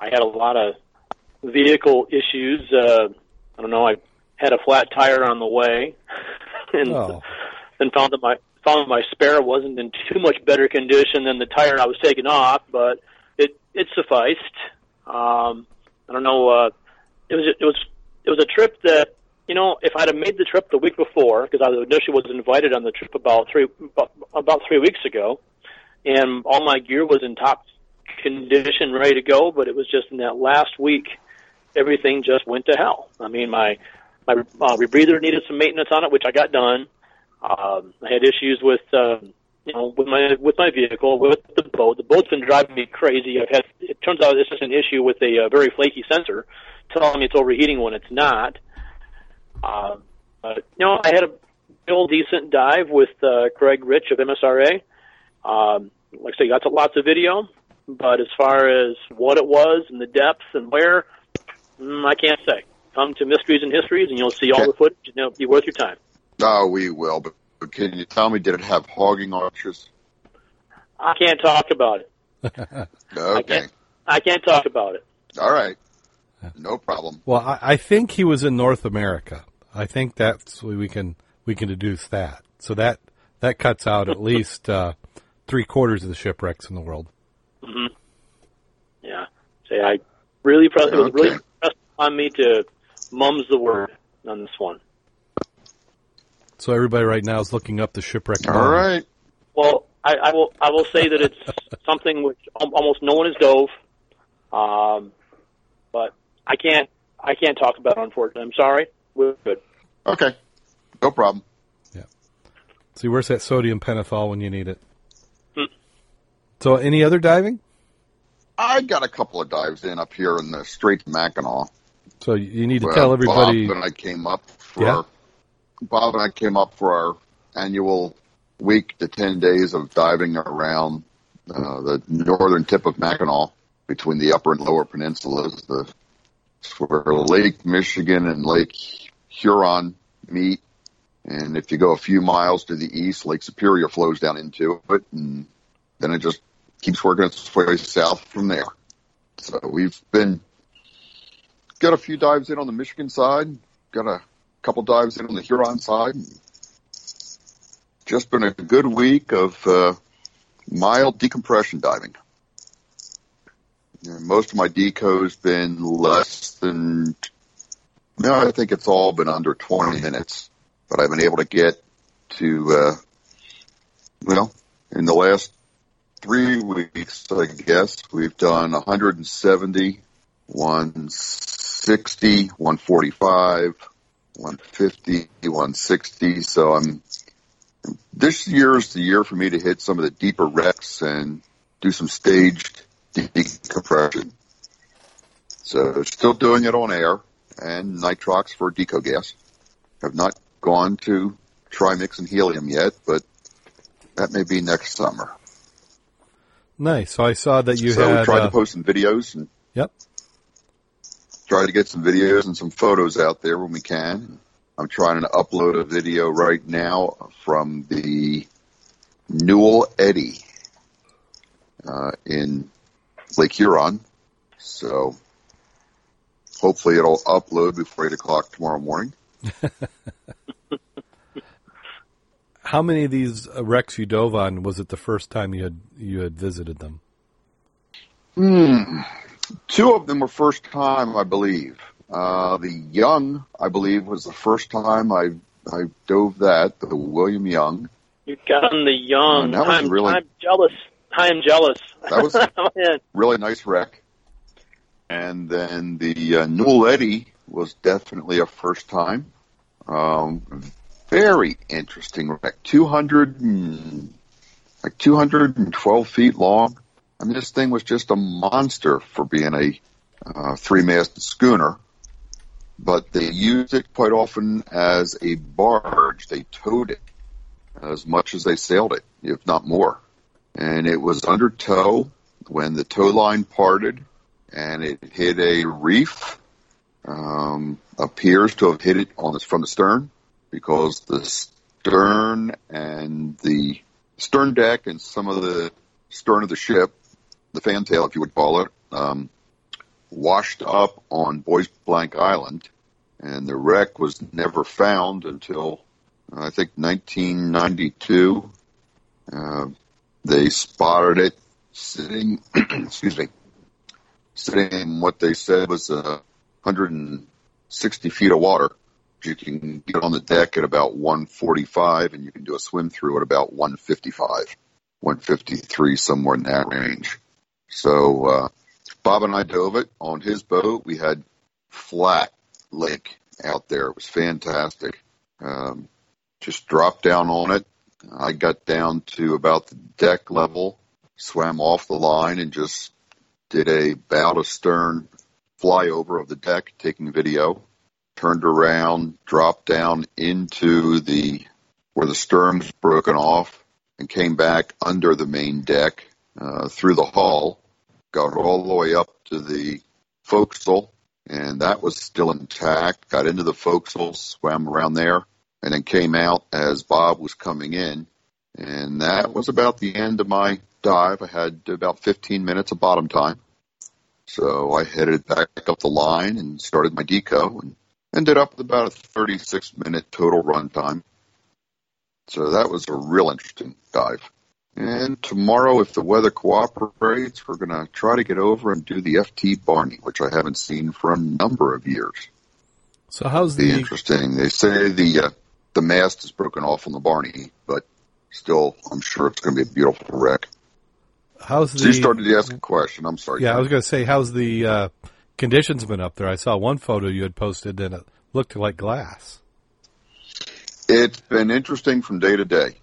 I had a lot of vehicle issues. Uh, I don't know. I had a flat tire on the way, (laughs) and Oh. then found that my found my spare wasn't in too much better condition than the tire I was taking off, but it it sufficed. Um, I don't know. Uh, it was it was it was a trip that you know if I'd have made the trip the week before because I initially was invited on the trip about three about, three weeks ago, and all my gear was in top condition, ready to go. But it was just in that last week, everything just went to hell. I mean, my my uh, rebreather needed some maintenance on it, which I got done. Um, I had issues with uh, you know with my with my vehicle, with the boat. The boat's been driving me crazy. I've had. It turns out it's just an issue with a uh, very flaky sensor, telling me it's overheating when it's not. Uh, but, you know, I had a real decent dive with uh, Craig Rich of MSRA. Um, like I say, got lots of video, but as far as what it was and the depth and where, mm, I can't say. Come to Mysteries and Histories, and you'll see all the footage, and it'll be worth your time. Oh, we will. But, but can you tell me, did it have hogging arches? I can't talk about it. (laughs) Okay. can't- I can't talk about it. All right. No problem. Well, I, I think he was in North America. I think that's we can we can deduce that. So that that cuts out at (laughs) least uh, three quarters of the shipwrecks in the world. Yeah. Say, I really pressed, it was really Okay. pressed on me to mum's the word on this one. So everybody right now is looking up the shipwreck. All bomb. right. Well, I, I will. I will say that it's (laughs) something which almost no one has dove, um, but I can't. I can't talk about it. Unfortunately, I'm sorry. We're good. Okay. No problem. Yeah. See, where's that sodium pentothal when you need it? Hmm. So, any other diving? I got a couple of dives in up here in the Straits of Mackinac. So you need to Well, tell everybody. Bob and I came up for Yeah. Bob and I came up for our annual week to ten days of diving around uh, the northern tip of Mackinac between the upper and lower peninsulas. The where Lake Michigan and Lake Huron meet. And if you go a few miles to the east, Lake Superior flows down into it, and then it just keeps working its way south from there. So we've been got a few dives in on the Michigan side, got a couple dives in on the Huron side. Just been a good week of uh, mild decompression diving. And most of my deco's been less than, no, I think it's all been under 20 minutes, but I've been able to get to, uh, well, in the last three weeks, I guess, we've done 170, 160, 145, 150, 160. So I'm, this year is the year for me to hit some of the deeper wrecks and do some staged decompression. So still doing it on air and nitrox for deco gas. Have not gone to trimix and helium yet, but that may be next summer. Nice. So I saw that you so had. we tried uh, to post some videos and Yep. Try to get some videos and some photos out there when we can. I'm trying to upload a video right now from the Newell Eddy uh, in Lake Huron. So hopefully it'll upload before 8 o'clock tomorrow morning. (laughs) How many of these uh, wrecks you dove on was it the first time you had you had visited them? Hmm. Two of them were first time, I believe. Uh, the Young, I believe, was the first time I I dove that, the William Young. You got on the young. Oh, that was I'm, really- I'm jealous. I am jealous. That was- (laughs) Man, really nice wreck. And then the uh, Newell Eddy was definitely a first time. Um, very interesting wreck. 200 and, like 212 feet long. I mean, this thing was just a monster for being a uh, three-masted schooner. But they used it quite often as a barge. They towed it as much as they sailed it, if not more and it was under tow when the tow line parted and it hit a reef. Um, appears to have hit it on the, from the stern because the stern and the stern deck and some of the stern of the ship, the fantail, if you would call it, um, washed up on Bois Blanc Island, and the wreck was never found until I think 1992 Uh, they spotted it sitting, (clears throat) excuse me, sitting in what they said was uh, 160 feet of water. You can get on the deck at about 145 and you can do a swim through at about 155, 153, somewhere in that range. So, uh, Bob and I dove it on his boat. We had flat lake out there. It was fantastic. Um, just dropped down on it. I got down to about the deck level, swam off the line and just did a bow to stern flyover of the deck, taking video turned around, dropped down into the where the stern's broken off, and came back under the main deck uh, through the hull, got all the way up to the forecastle, and that was still intact. Got into the forecastle, swam around there, and then came out as Bob was coming in, and that was about the end of my dive. I had about 15 minutes of bottom time. So I headed back up the line and started my deco and Ended up with about a 36 minute total runtime. So that was a real interesting dive. And tomorrow, if the weather cooperates, we're going to try to get over and do the FT Barney, which I haven't seen for a number of years. So how's Be the interesting. They say the uh, the mast is broken off on the Barney, but still, I'm sure it's going to be a beautiful wreck. how's the So you started to ask a question. I'm sorry. Yeah, I was going to say how's the uh, conditions been up there? I saw one photo you had posted and it looked like glass. It's been interesting from day to day.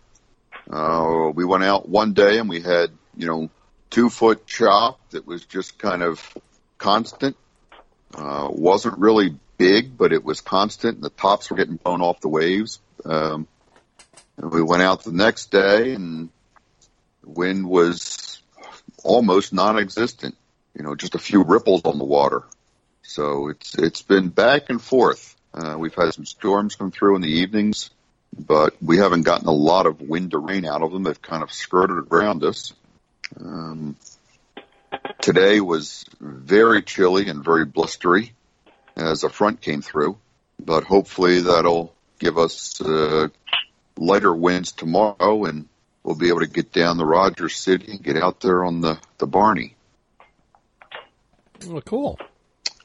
Uh, we went out one day and we had, you know, two foot chop that was just kind of constant. Uh, wasn't really big, but it was constant. And the tops were getting blown off the waves. Um, and we went out the next day and the wind was almost non-existent. You know, just a few ripples on the water. So it's it's been back and forth. Uh, we've had some storms come through in the evenings, but we haven't gotten a lot of wind or rain out of them. They've kind of skirted around us. Um, today was very chilly and very blustery as a front came through, but hopefully that'll give us uh, lighter winds tomorrow, and we'll be able to get down the Rogers City and get out there on the the Barney. Oh, cool.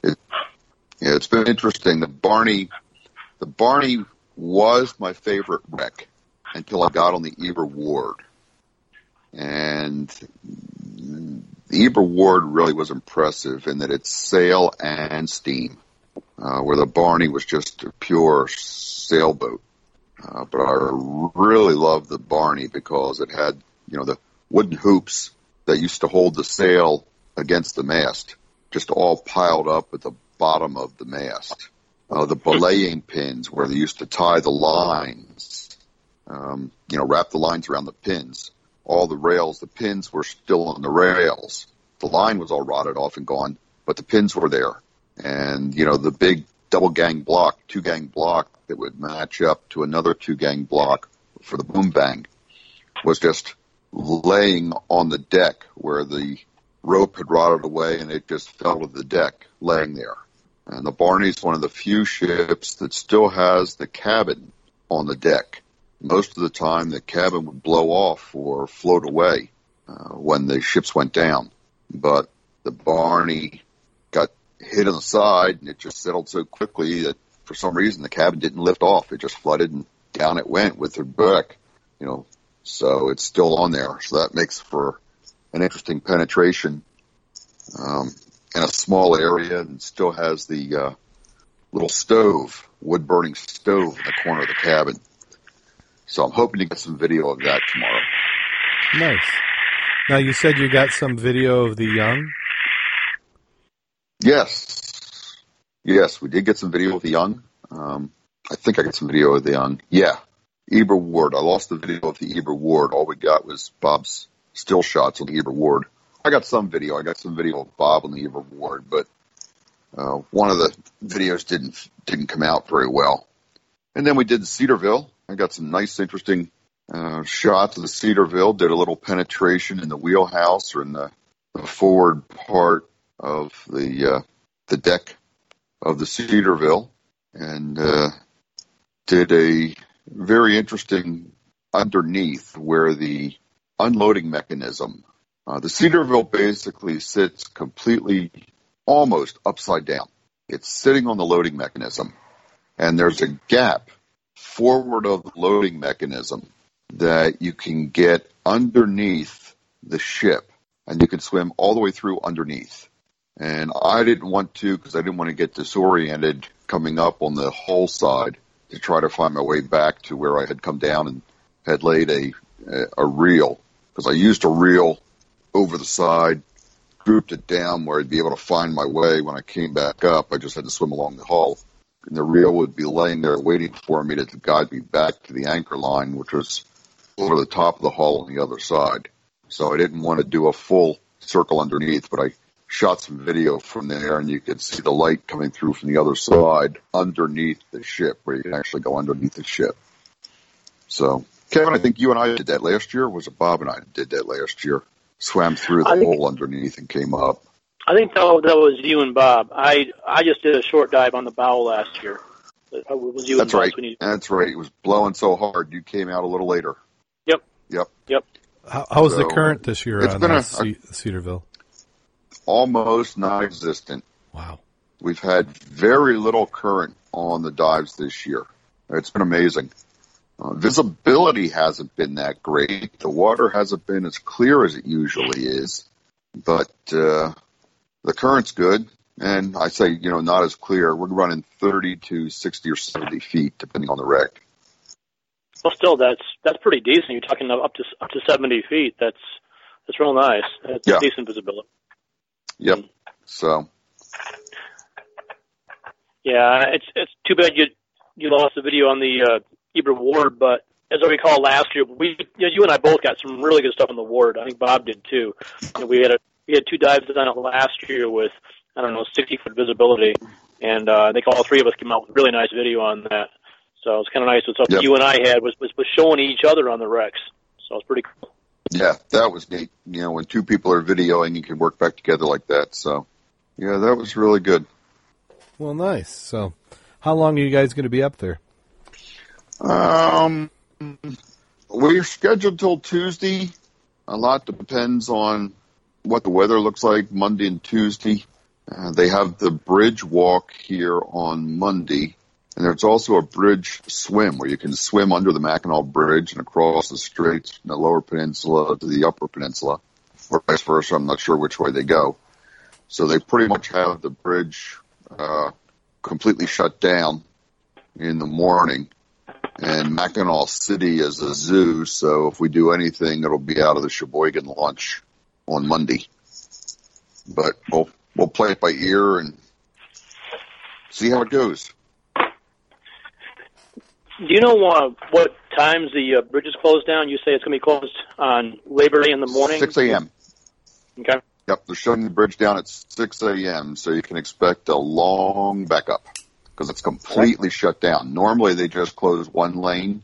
Yeah, it's been interesting. The Barney, the Barney was my favorite wreck until I got on the Eber Ward, and the Eber Ward really was impressive in that it's sail and steam, uh, where the Barney was just a pure sailboat. Uh, but I really loved the Barney because it had, you know, the wooden hoops that used to hold the sail against the mast, just all piled up at the bottom of the mast. Uh, the belaying pins where they used to tie the lines, um, you know, wrap the lines around the pins. All the rails, the pins were still on the rails. The line was all rotted off and gone, but the pins were there. And, you know, the big double gang block, two gang block that would match up to another two gang block for the boom bang was just laying on the deck where the rope had rotted away and it just fell to the deck laying there. And the Barney's one of the few ships that still has the cabin on the deck. Most of the time the cabin would blow off or float away uh, when the ships went down. But the Barney got hit on the side and it just settled so quickly that for some reason the cabin didn't lift off. It just flooded and down it went with the wreck, you know. So it's still on there. So that makes for an interesting penetration um, in a small area and still has the uh, little stove, wood burning stove in the corner of the cabin. So I'm hoping to get some video of that tomorrow. Nice. Now you said you got some video of the young. Yes. Yes, we did get some video of the young. Um, I think I got some video of the young. Yeah. Eber Ward. I lost the video of the Eber Ward. All we got was Bob's still shots on the Eber Ward. I got some video. I got some video of Bob on the Eber Ward, but uh, one of the videos didn't didn't come out very well. And then we did Cedarville. I got some nice, interesting uh, shots of the Cedarville. Did a little penetration in the wheelhouse or in the, the forward part of the uh, the deck of the Cedarville, and uh, did a very interesting underneath where the unloading mechanism. Uh, the Cedarville basically sits completely, almost upside down. It's sitting on the loading mechanism, and there's a gap forward of the loading mechanism that you can get underneath the ship, and you can swim all the way through underneath. And I didn't want to because I didn't want to get disoriented coming up on the hull side to try to find my way back to where I had come down and had laid a a reel because I used a reel over the side, grouped it down where I'd be able to find my way when I came back up. I just had to swim along the hull, and the reel would be laying there waiting for me to guide me back to the anchor line, which was over the top of the hull on the other side. So I didn't want to do a full circle underneath, but I shot some video from there and you could see the light coming through from the other side underneath the ship where you can actually go underneath the ship. So Kevin, I think you and I did that last year. Was it Bob and I did that last year? Swam through the think- hole underneath and came up. I think that was, that was you and Bob. I I just did a short dive on the bow last year. It was you That's and right. When you- That's right. It was blowing so hard you came out a little later. Yep. Yep. Yep. How, how's the So, current this year it's on been uh, a- Cedarville? Almost non-existent. Wow. We've had very little current on the dives this year. It's been amazing. Uh, visibility hasn't been that great. The water hasn't been as clear as it usually is, but uh, the current's good. And I say, you know, not as clear. We're running 30 to 60 or 70 feet, depending on the wreck. Well, still, that's that's pretty decent. You're talking up to up to 70 feet. That's that's real nice. That's Yeah. decent visibility. Yep. So, Yeah, it's it's too bad you you lost the video on the uh, Eber Ward, but as I recall last year, we you, know, you and I both got some really good stuff on the Ward. I think Bob did too. You know, we had a we had two dives on it last year with I don't know 60 foot visibility, and uh, I think all three of us came out with really nice video on that. So it's kind of nice. What something Yep. you and I had was, was was showing each other on the wrecks. So it's pretty cool. yeah, that was neat. You know, when two people are videoing, you can work back together like that. So, yeah, that was really good. Well, nice. So, how long are you guys going to be up there? Um, we're scheduled till Tuesday. A lot depends on what the weather looks like Monday and Tuesday. Uh, they have the bridge walk here on Monday, and there's also a bridge swim where you can swim under the Mackinac Bridge and across the straits from the lower peninsula to the upper peninsula, or vice versa. I'm not sure which way they go. So they pretty much have the bridge uh, completely shut down in the morning and Mackinac City is a zoo, so if we do anything, it'll be out of the Cheboygan launch on Monday. But we'll we'll play it by ear and see how it goes. Do you know uh, what times the uh, bridge is closed down? You say it's going to be closed on Labor Day in the morning. Six a.m. Okay. Yep, they're shutting the bridge down at six a.m., so you can expect a long backup because it's completely shut down. Normally, they just close one lane.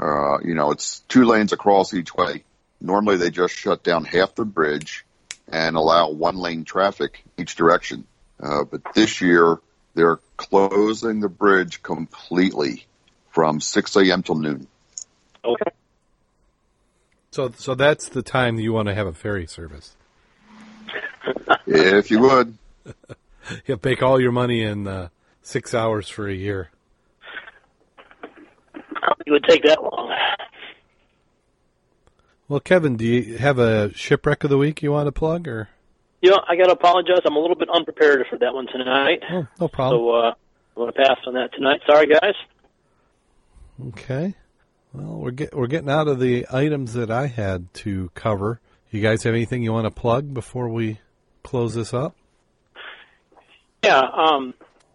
Uh, you know, it's two lanes across each way. Normally, they just shut down half the bridge and allow one lane traffic each direction. Uh, but this year, they're closing the bridge completely from 6 a.m. till noon. Okay. So, so that's the time that you want to have a ferry service. If you would. (laughs) You make all your money in uh, six hours for a year. I don't think it would take that long. Well, Kevin, do you have a shipwreck of the week you want to plug, or You know, I got to apologize. I'm a little bit unprepared for that one tonight. oh, no problem. So uh, I'm going to pass on that tonight. Sorry, guys. Okay. Well, we're get we're getting out of the items that I had to cover. You guys have anything you want to plug before we close this up? Yeah, um,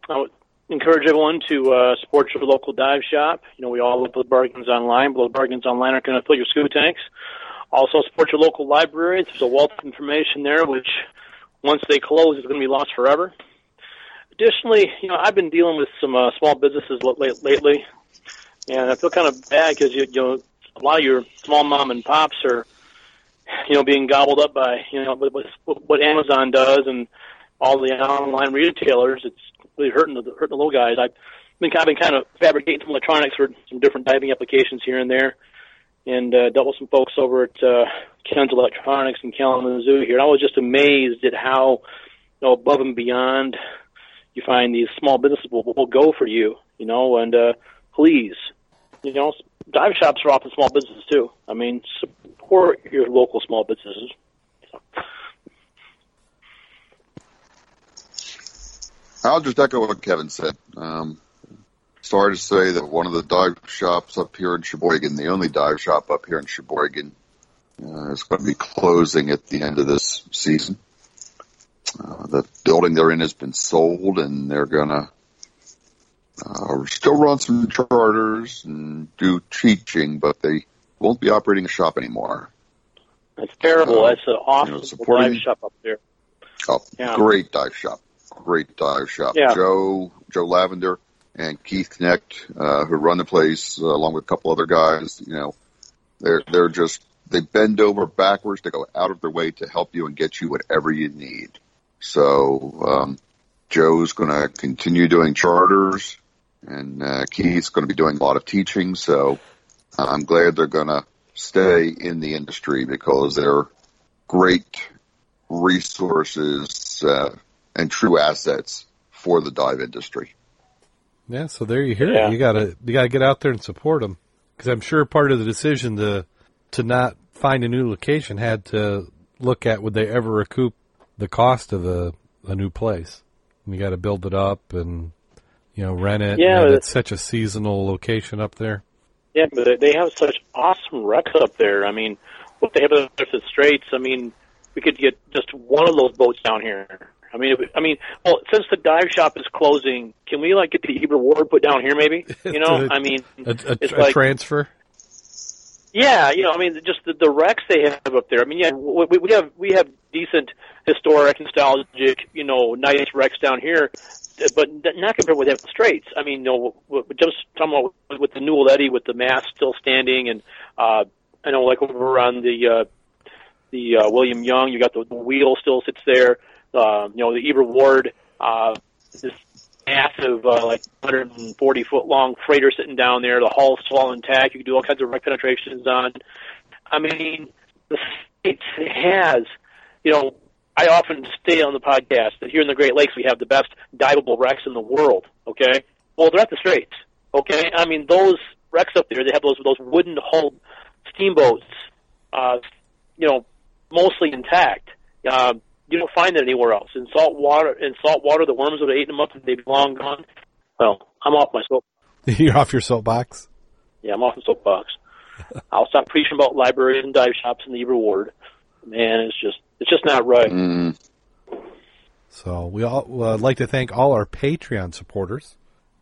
I would encourage everyone to uh, support your local dive shop. You know, we all look for bargains online. Those bargains online are going to fill your scuba tanks. Also, support your local libraries. There's a wealth of information there, which once they close, is going to be lost forever. Additionally, you know, I've been dealing with some uh, small businesses lately, and I feel kind of bad because you, you know a lot of your small mom and pops are, you know, being gobbled up by you know what, what, what Amazon does and all the online retailers. It's really hurting the hurting the little guys. I've been kind of been kind of fabricating some electronics for some different diving applications here and there, and uh, dealt with some folks over at uh, Ken's Electronics in Kalamazoo here. And I was just amazed at how you know, above and beyond you find these small businesses will, will go for you, you know, and uh, please, you know, dive shops are often small businesses too. I mean, support your local small businesses. I'll just echo what Kevin said. Um, sorry to say that one of the dive shops up here in Cheboygan, the only dive shop up here in Cheboygan, uh, is going to be closing at the end of this season. Uh, the building they're in has been sold, and they're going to uh, still run some charters and do teaching, but they won't be operating a shop anymore. That's terrible. Uh, That's an awesome you know, dive shop up there. Oh, yeah. great dive shop. Great dive shop. Yeah. Joe, Joe Lavender and Keith Knecht, uh, who run the place uh, along with a couple other guys, you know, they're, they're just, they bend over backwards to go out of their way to help you and get you whatever you need. So, um, Joe's going to continue doing charters and, uh, Keith's going to be doing a lot of teaching. So I'm glad they're going to stay in the industry because they're great resources, uh, and true assets for the dive industry. Yeah, so there you hear yeah. it. You gotta you gotta get out there and support them because I'm sure part of the decision to to not find a new location had to look at would they ever recoup the cost of a a new place. And you got to build it up and you know rent it. Yeah, it's such a seasonal location up there. Yeah, but they have such awesome wrecks up there. I mean, what they have at the Straits. I mean, we could get just one of those boats down here I mean, I mean, well, since the dive shop is closing, can we like get the Eber Ward put down here? Maybe (laughs) you know, I mean, a, a, it's a like, transfer. Yeah, you know, I mean, just the, the wrecks they have up there. I mean, yeah, we, we have we have decent historic, nostalgic, you know, nice wrecks down here, but not compared with the Straits. I mean, you know, just talking about with the Newell Eddy with the mast still standing, and uh, I know like over on the uh, the uh, William Young, you got the, the wheel still sits there uh, you know, the Eber Ward, uh, this massive, uh, like 140 foot long freighter sitting down there. The hull's still intact. You can do all kinds of wreck penetrations on. I mean, the it has, you know, I often say on the podcast that here in the Great Lakes we have the best diveable wrecks in the world. Okay, well they're at the Straits. Okay, I mean those wrecks up there, they have those those wooden hulled steamboats, uh, you know, mostly intact. Uh, you don't find that anywhere else. In salt water, in salt water, the worms would have eaten them up and they'd be long gone. Well, I'm off my soap. (laughs) You're off your soapbox. Yeah, I'm off the soapbox. (laughs) I'll stop preaching about libraries and dive shops and the reward. Man, it's just it's just not right. Mm. So we all uh, like to thank all our Patreon supporters.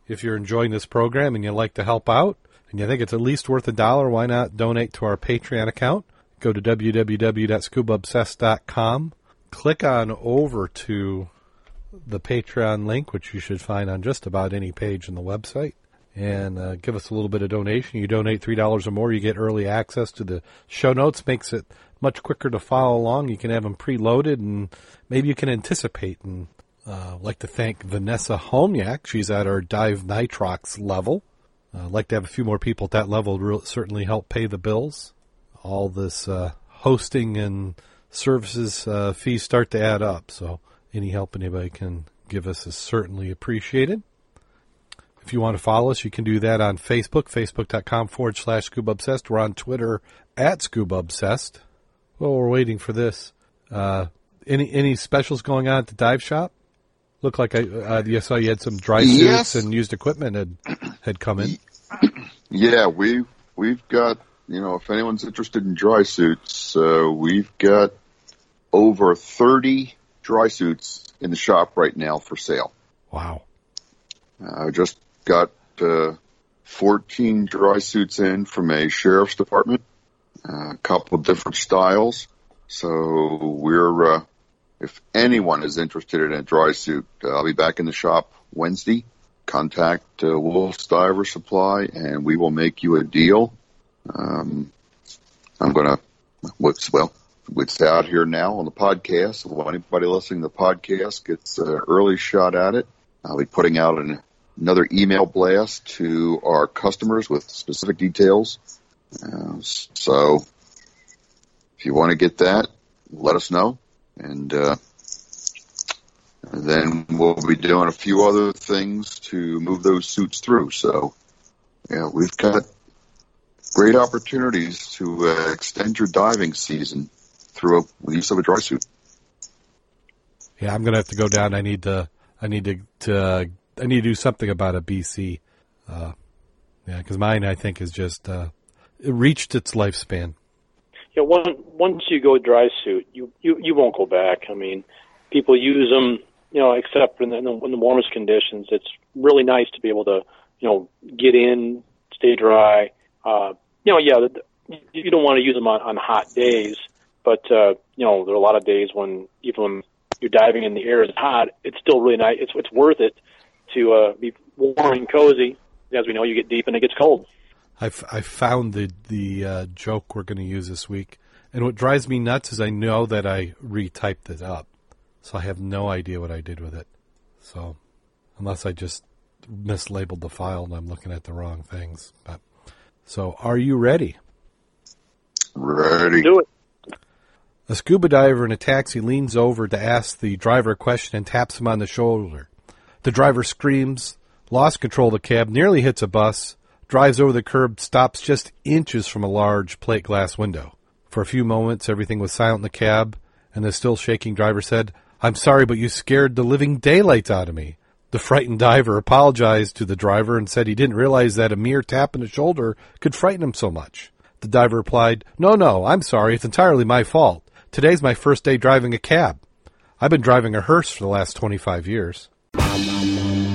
If you're enjoying this program and you'd like to help out, and you think it's at least worth a dollar, why not donate to our Patreon account? Go to www.scubaobsessed.com click on over to the Patreon link, which you should find on just about any page in the website, and uh, give us a little bit of donation. You donate three dollars or more, you get early access to the show notes. Makes it much quicker to follow along. You can have them preloaded, and maybe you can anticipate. And uh, like to thank Vanessa Homyak. She's at our Dive Nitrox level. Uh, like to have a few more people at that level. Will certainly help pay the bills. All this uh, hosting and services uh, fees start to add up. So any help anybody can give us is certainly appreciated. If you want to follow us, you can do that on Facebook, facebook.com forward slash Scuba Obsessed. We're on Twitter at Scuba Obsessed. Well, we're waiting for this. Uh, any any specials going on at the dive shop? Look like I, uh, I saw you had some dry suits yes. and used equipment had had come in. (clears throat) Yeah, we we've got you know if anyone's interested in dry suits, uh, we've got over 30 dry suits in the shop right now for sale. Wow. I just got uh, 14 dry suits in from a sheriff's department, uh, a couple of different styles. So we're, uh, if anyone is interested in a dry suit, uh, I'll be back in the shop Wednesday. Contact uh, Wolf's Diver Supply and we will make you a deal. Um, I'm going to, well, it's out here now on the podcast. So anybody listening to the podcast gets an early shot at it. I'll be putting out an, another email blast to our customers with specific details Uh, so if you want to get that, let us know. And, uh, then we'll be doing a few other things to move those suits through. So, yeah, we've got great opportunities to uh, extend your diving season through a, the use of a dry suit. Yeah, I'm gonna have to go down. I need to. I need to. to uh, I need to do something about a BC. Uh, yeah, because mine I think is just uh, it reached its lifespan. Yeah, one, once you go dry suit, you, you you won't go back. I mean, people use them, you know, except in the, in the, in the warmest conditions. It's really nice to be able to, you know, get in, stay dry. Uh, you know, yeah, the, you don't want to use them on, on hot days, but uh, you know, there are a lot of days when even when you're diving in the air is hot, it's still really nice. It's it's worth it to uh, be warm and cozy. As we know, you get deep and it gets cold. I, f- I found the the uh, joke we're going to use this week, and what drives me nuts is I know that I retyped it up, so I have no idea what I did with it. So, unless I just mislabeled the file and I'm looking at the wrong things. But so, are you ready? Ready. Do it. A scuba diver in a taxi leans over to ask the driver a question and taps him on the shoulder. The driver screams, lost control of the cab, nearly hits a bus, drives over the curb, stops just inches from a large plate glass window. For a few moments, everything was silent in the cab, and the still shaking driver said, I'm sorry, but you scared the living daylights out of me. The frightened diver apologized to the driver and said he didn't realize that a mere tap on the shoulder could frighten him so much. The diver replied, No, no, I'm sorry. It's entirely my fault. Today's my first day driving a cab. I've been driving a hearse for the last 25 years. mm-hmm.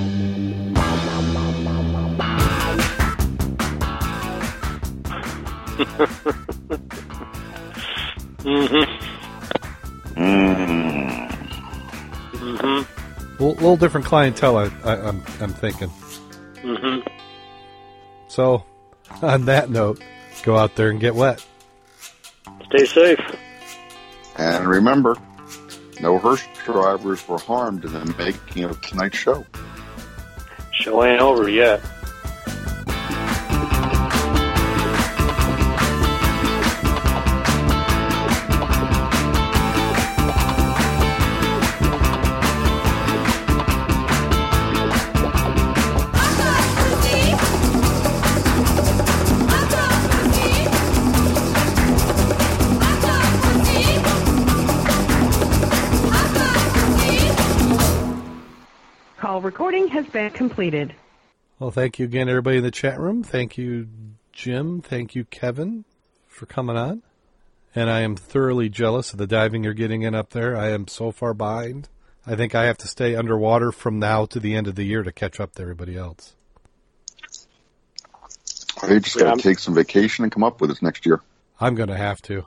A little, different clientele, I, I'm thinking. hmm So, on that note, go out there and get wet. Stay safe. And remember, no hearse drivers were harmed in the making of tonight's show. Show ain't over yet. Recording has been completed. Well, thank you again, everybody in the chat room. Thank you, Jim. Thank you, Kevin, for coming on. And I am thoroughly jealous of the diving you're getting in up there. I am so far behind. I think I have to stay underwater from now to the end of the year to catch up to everybody else. Are you just Yeah, got I'm- to take some vacation and come up with us next year. I'm going to have to.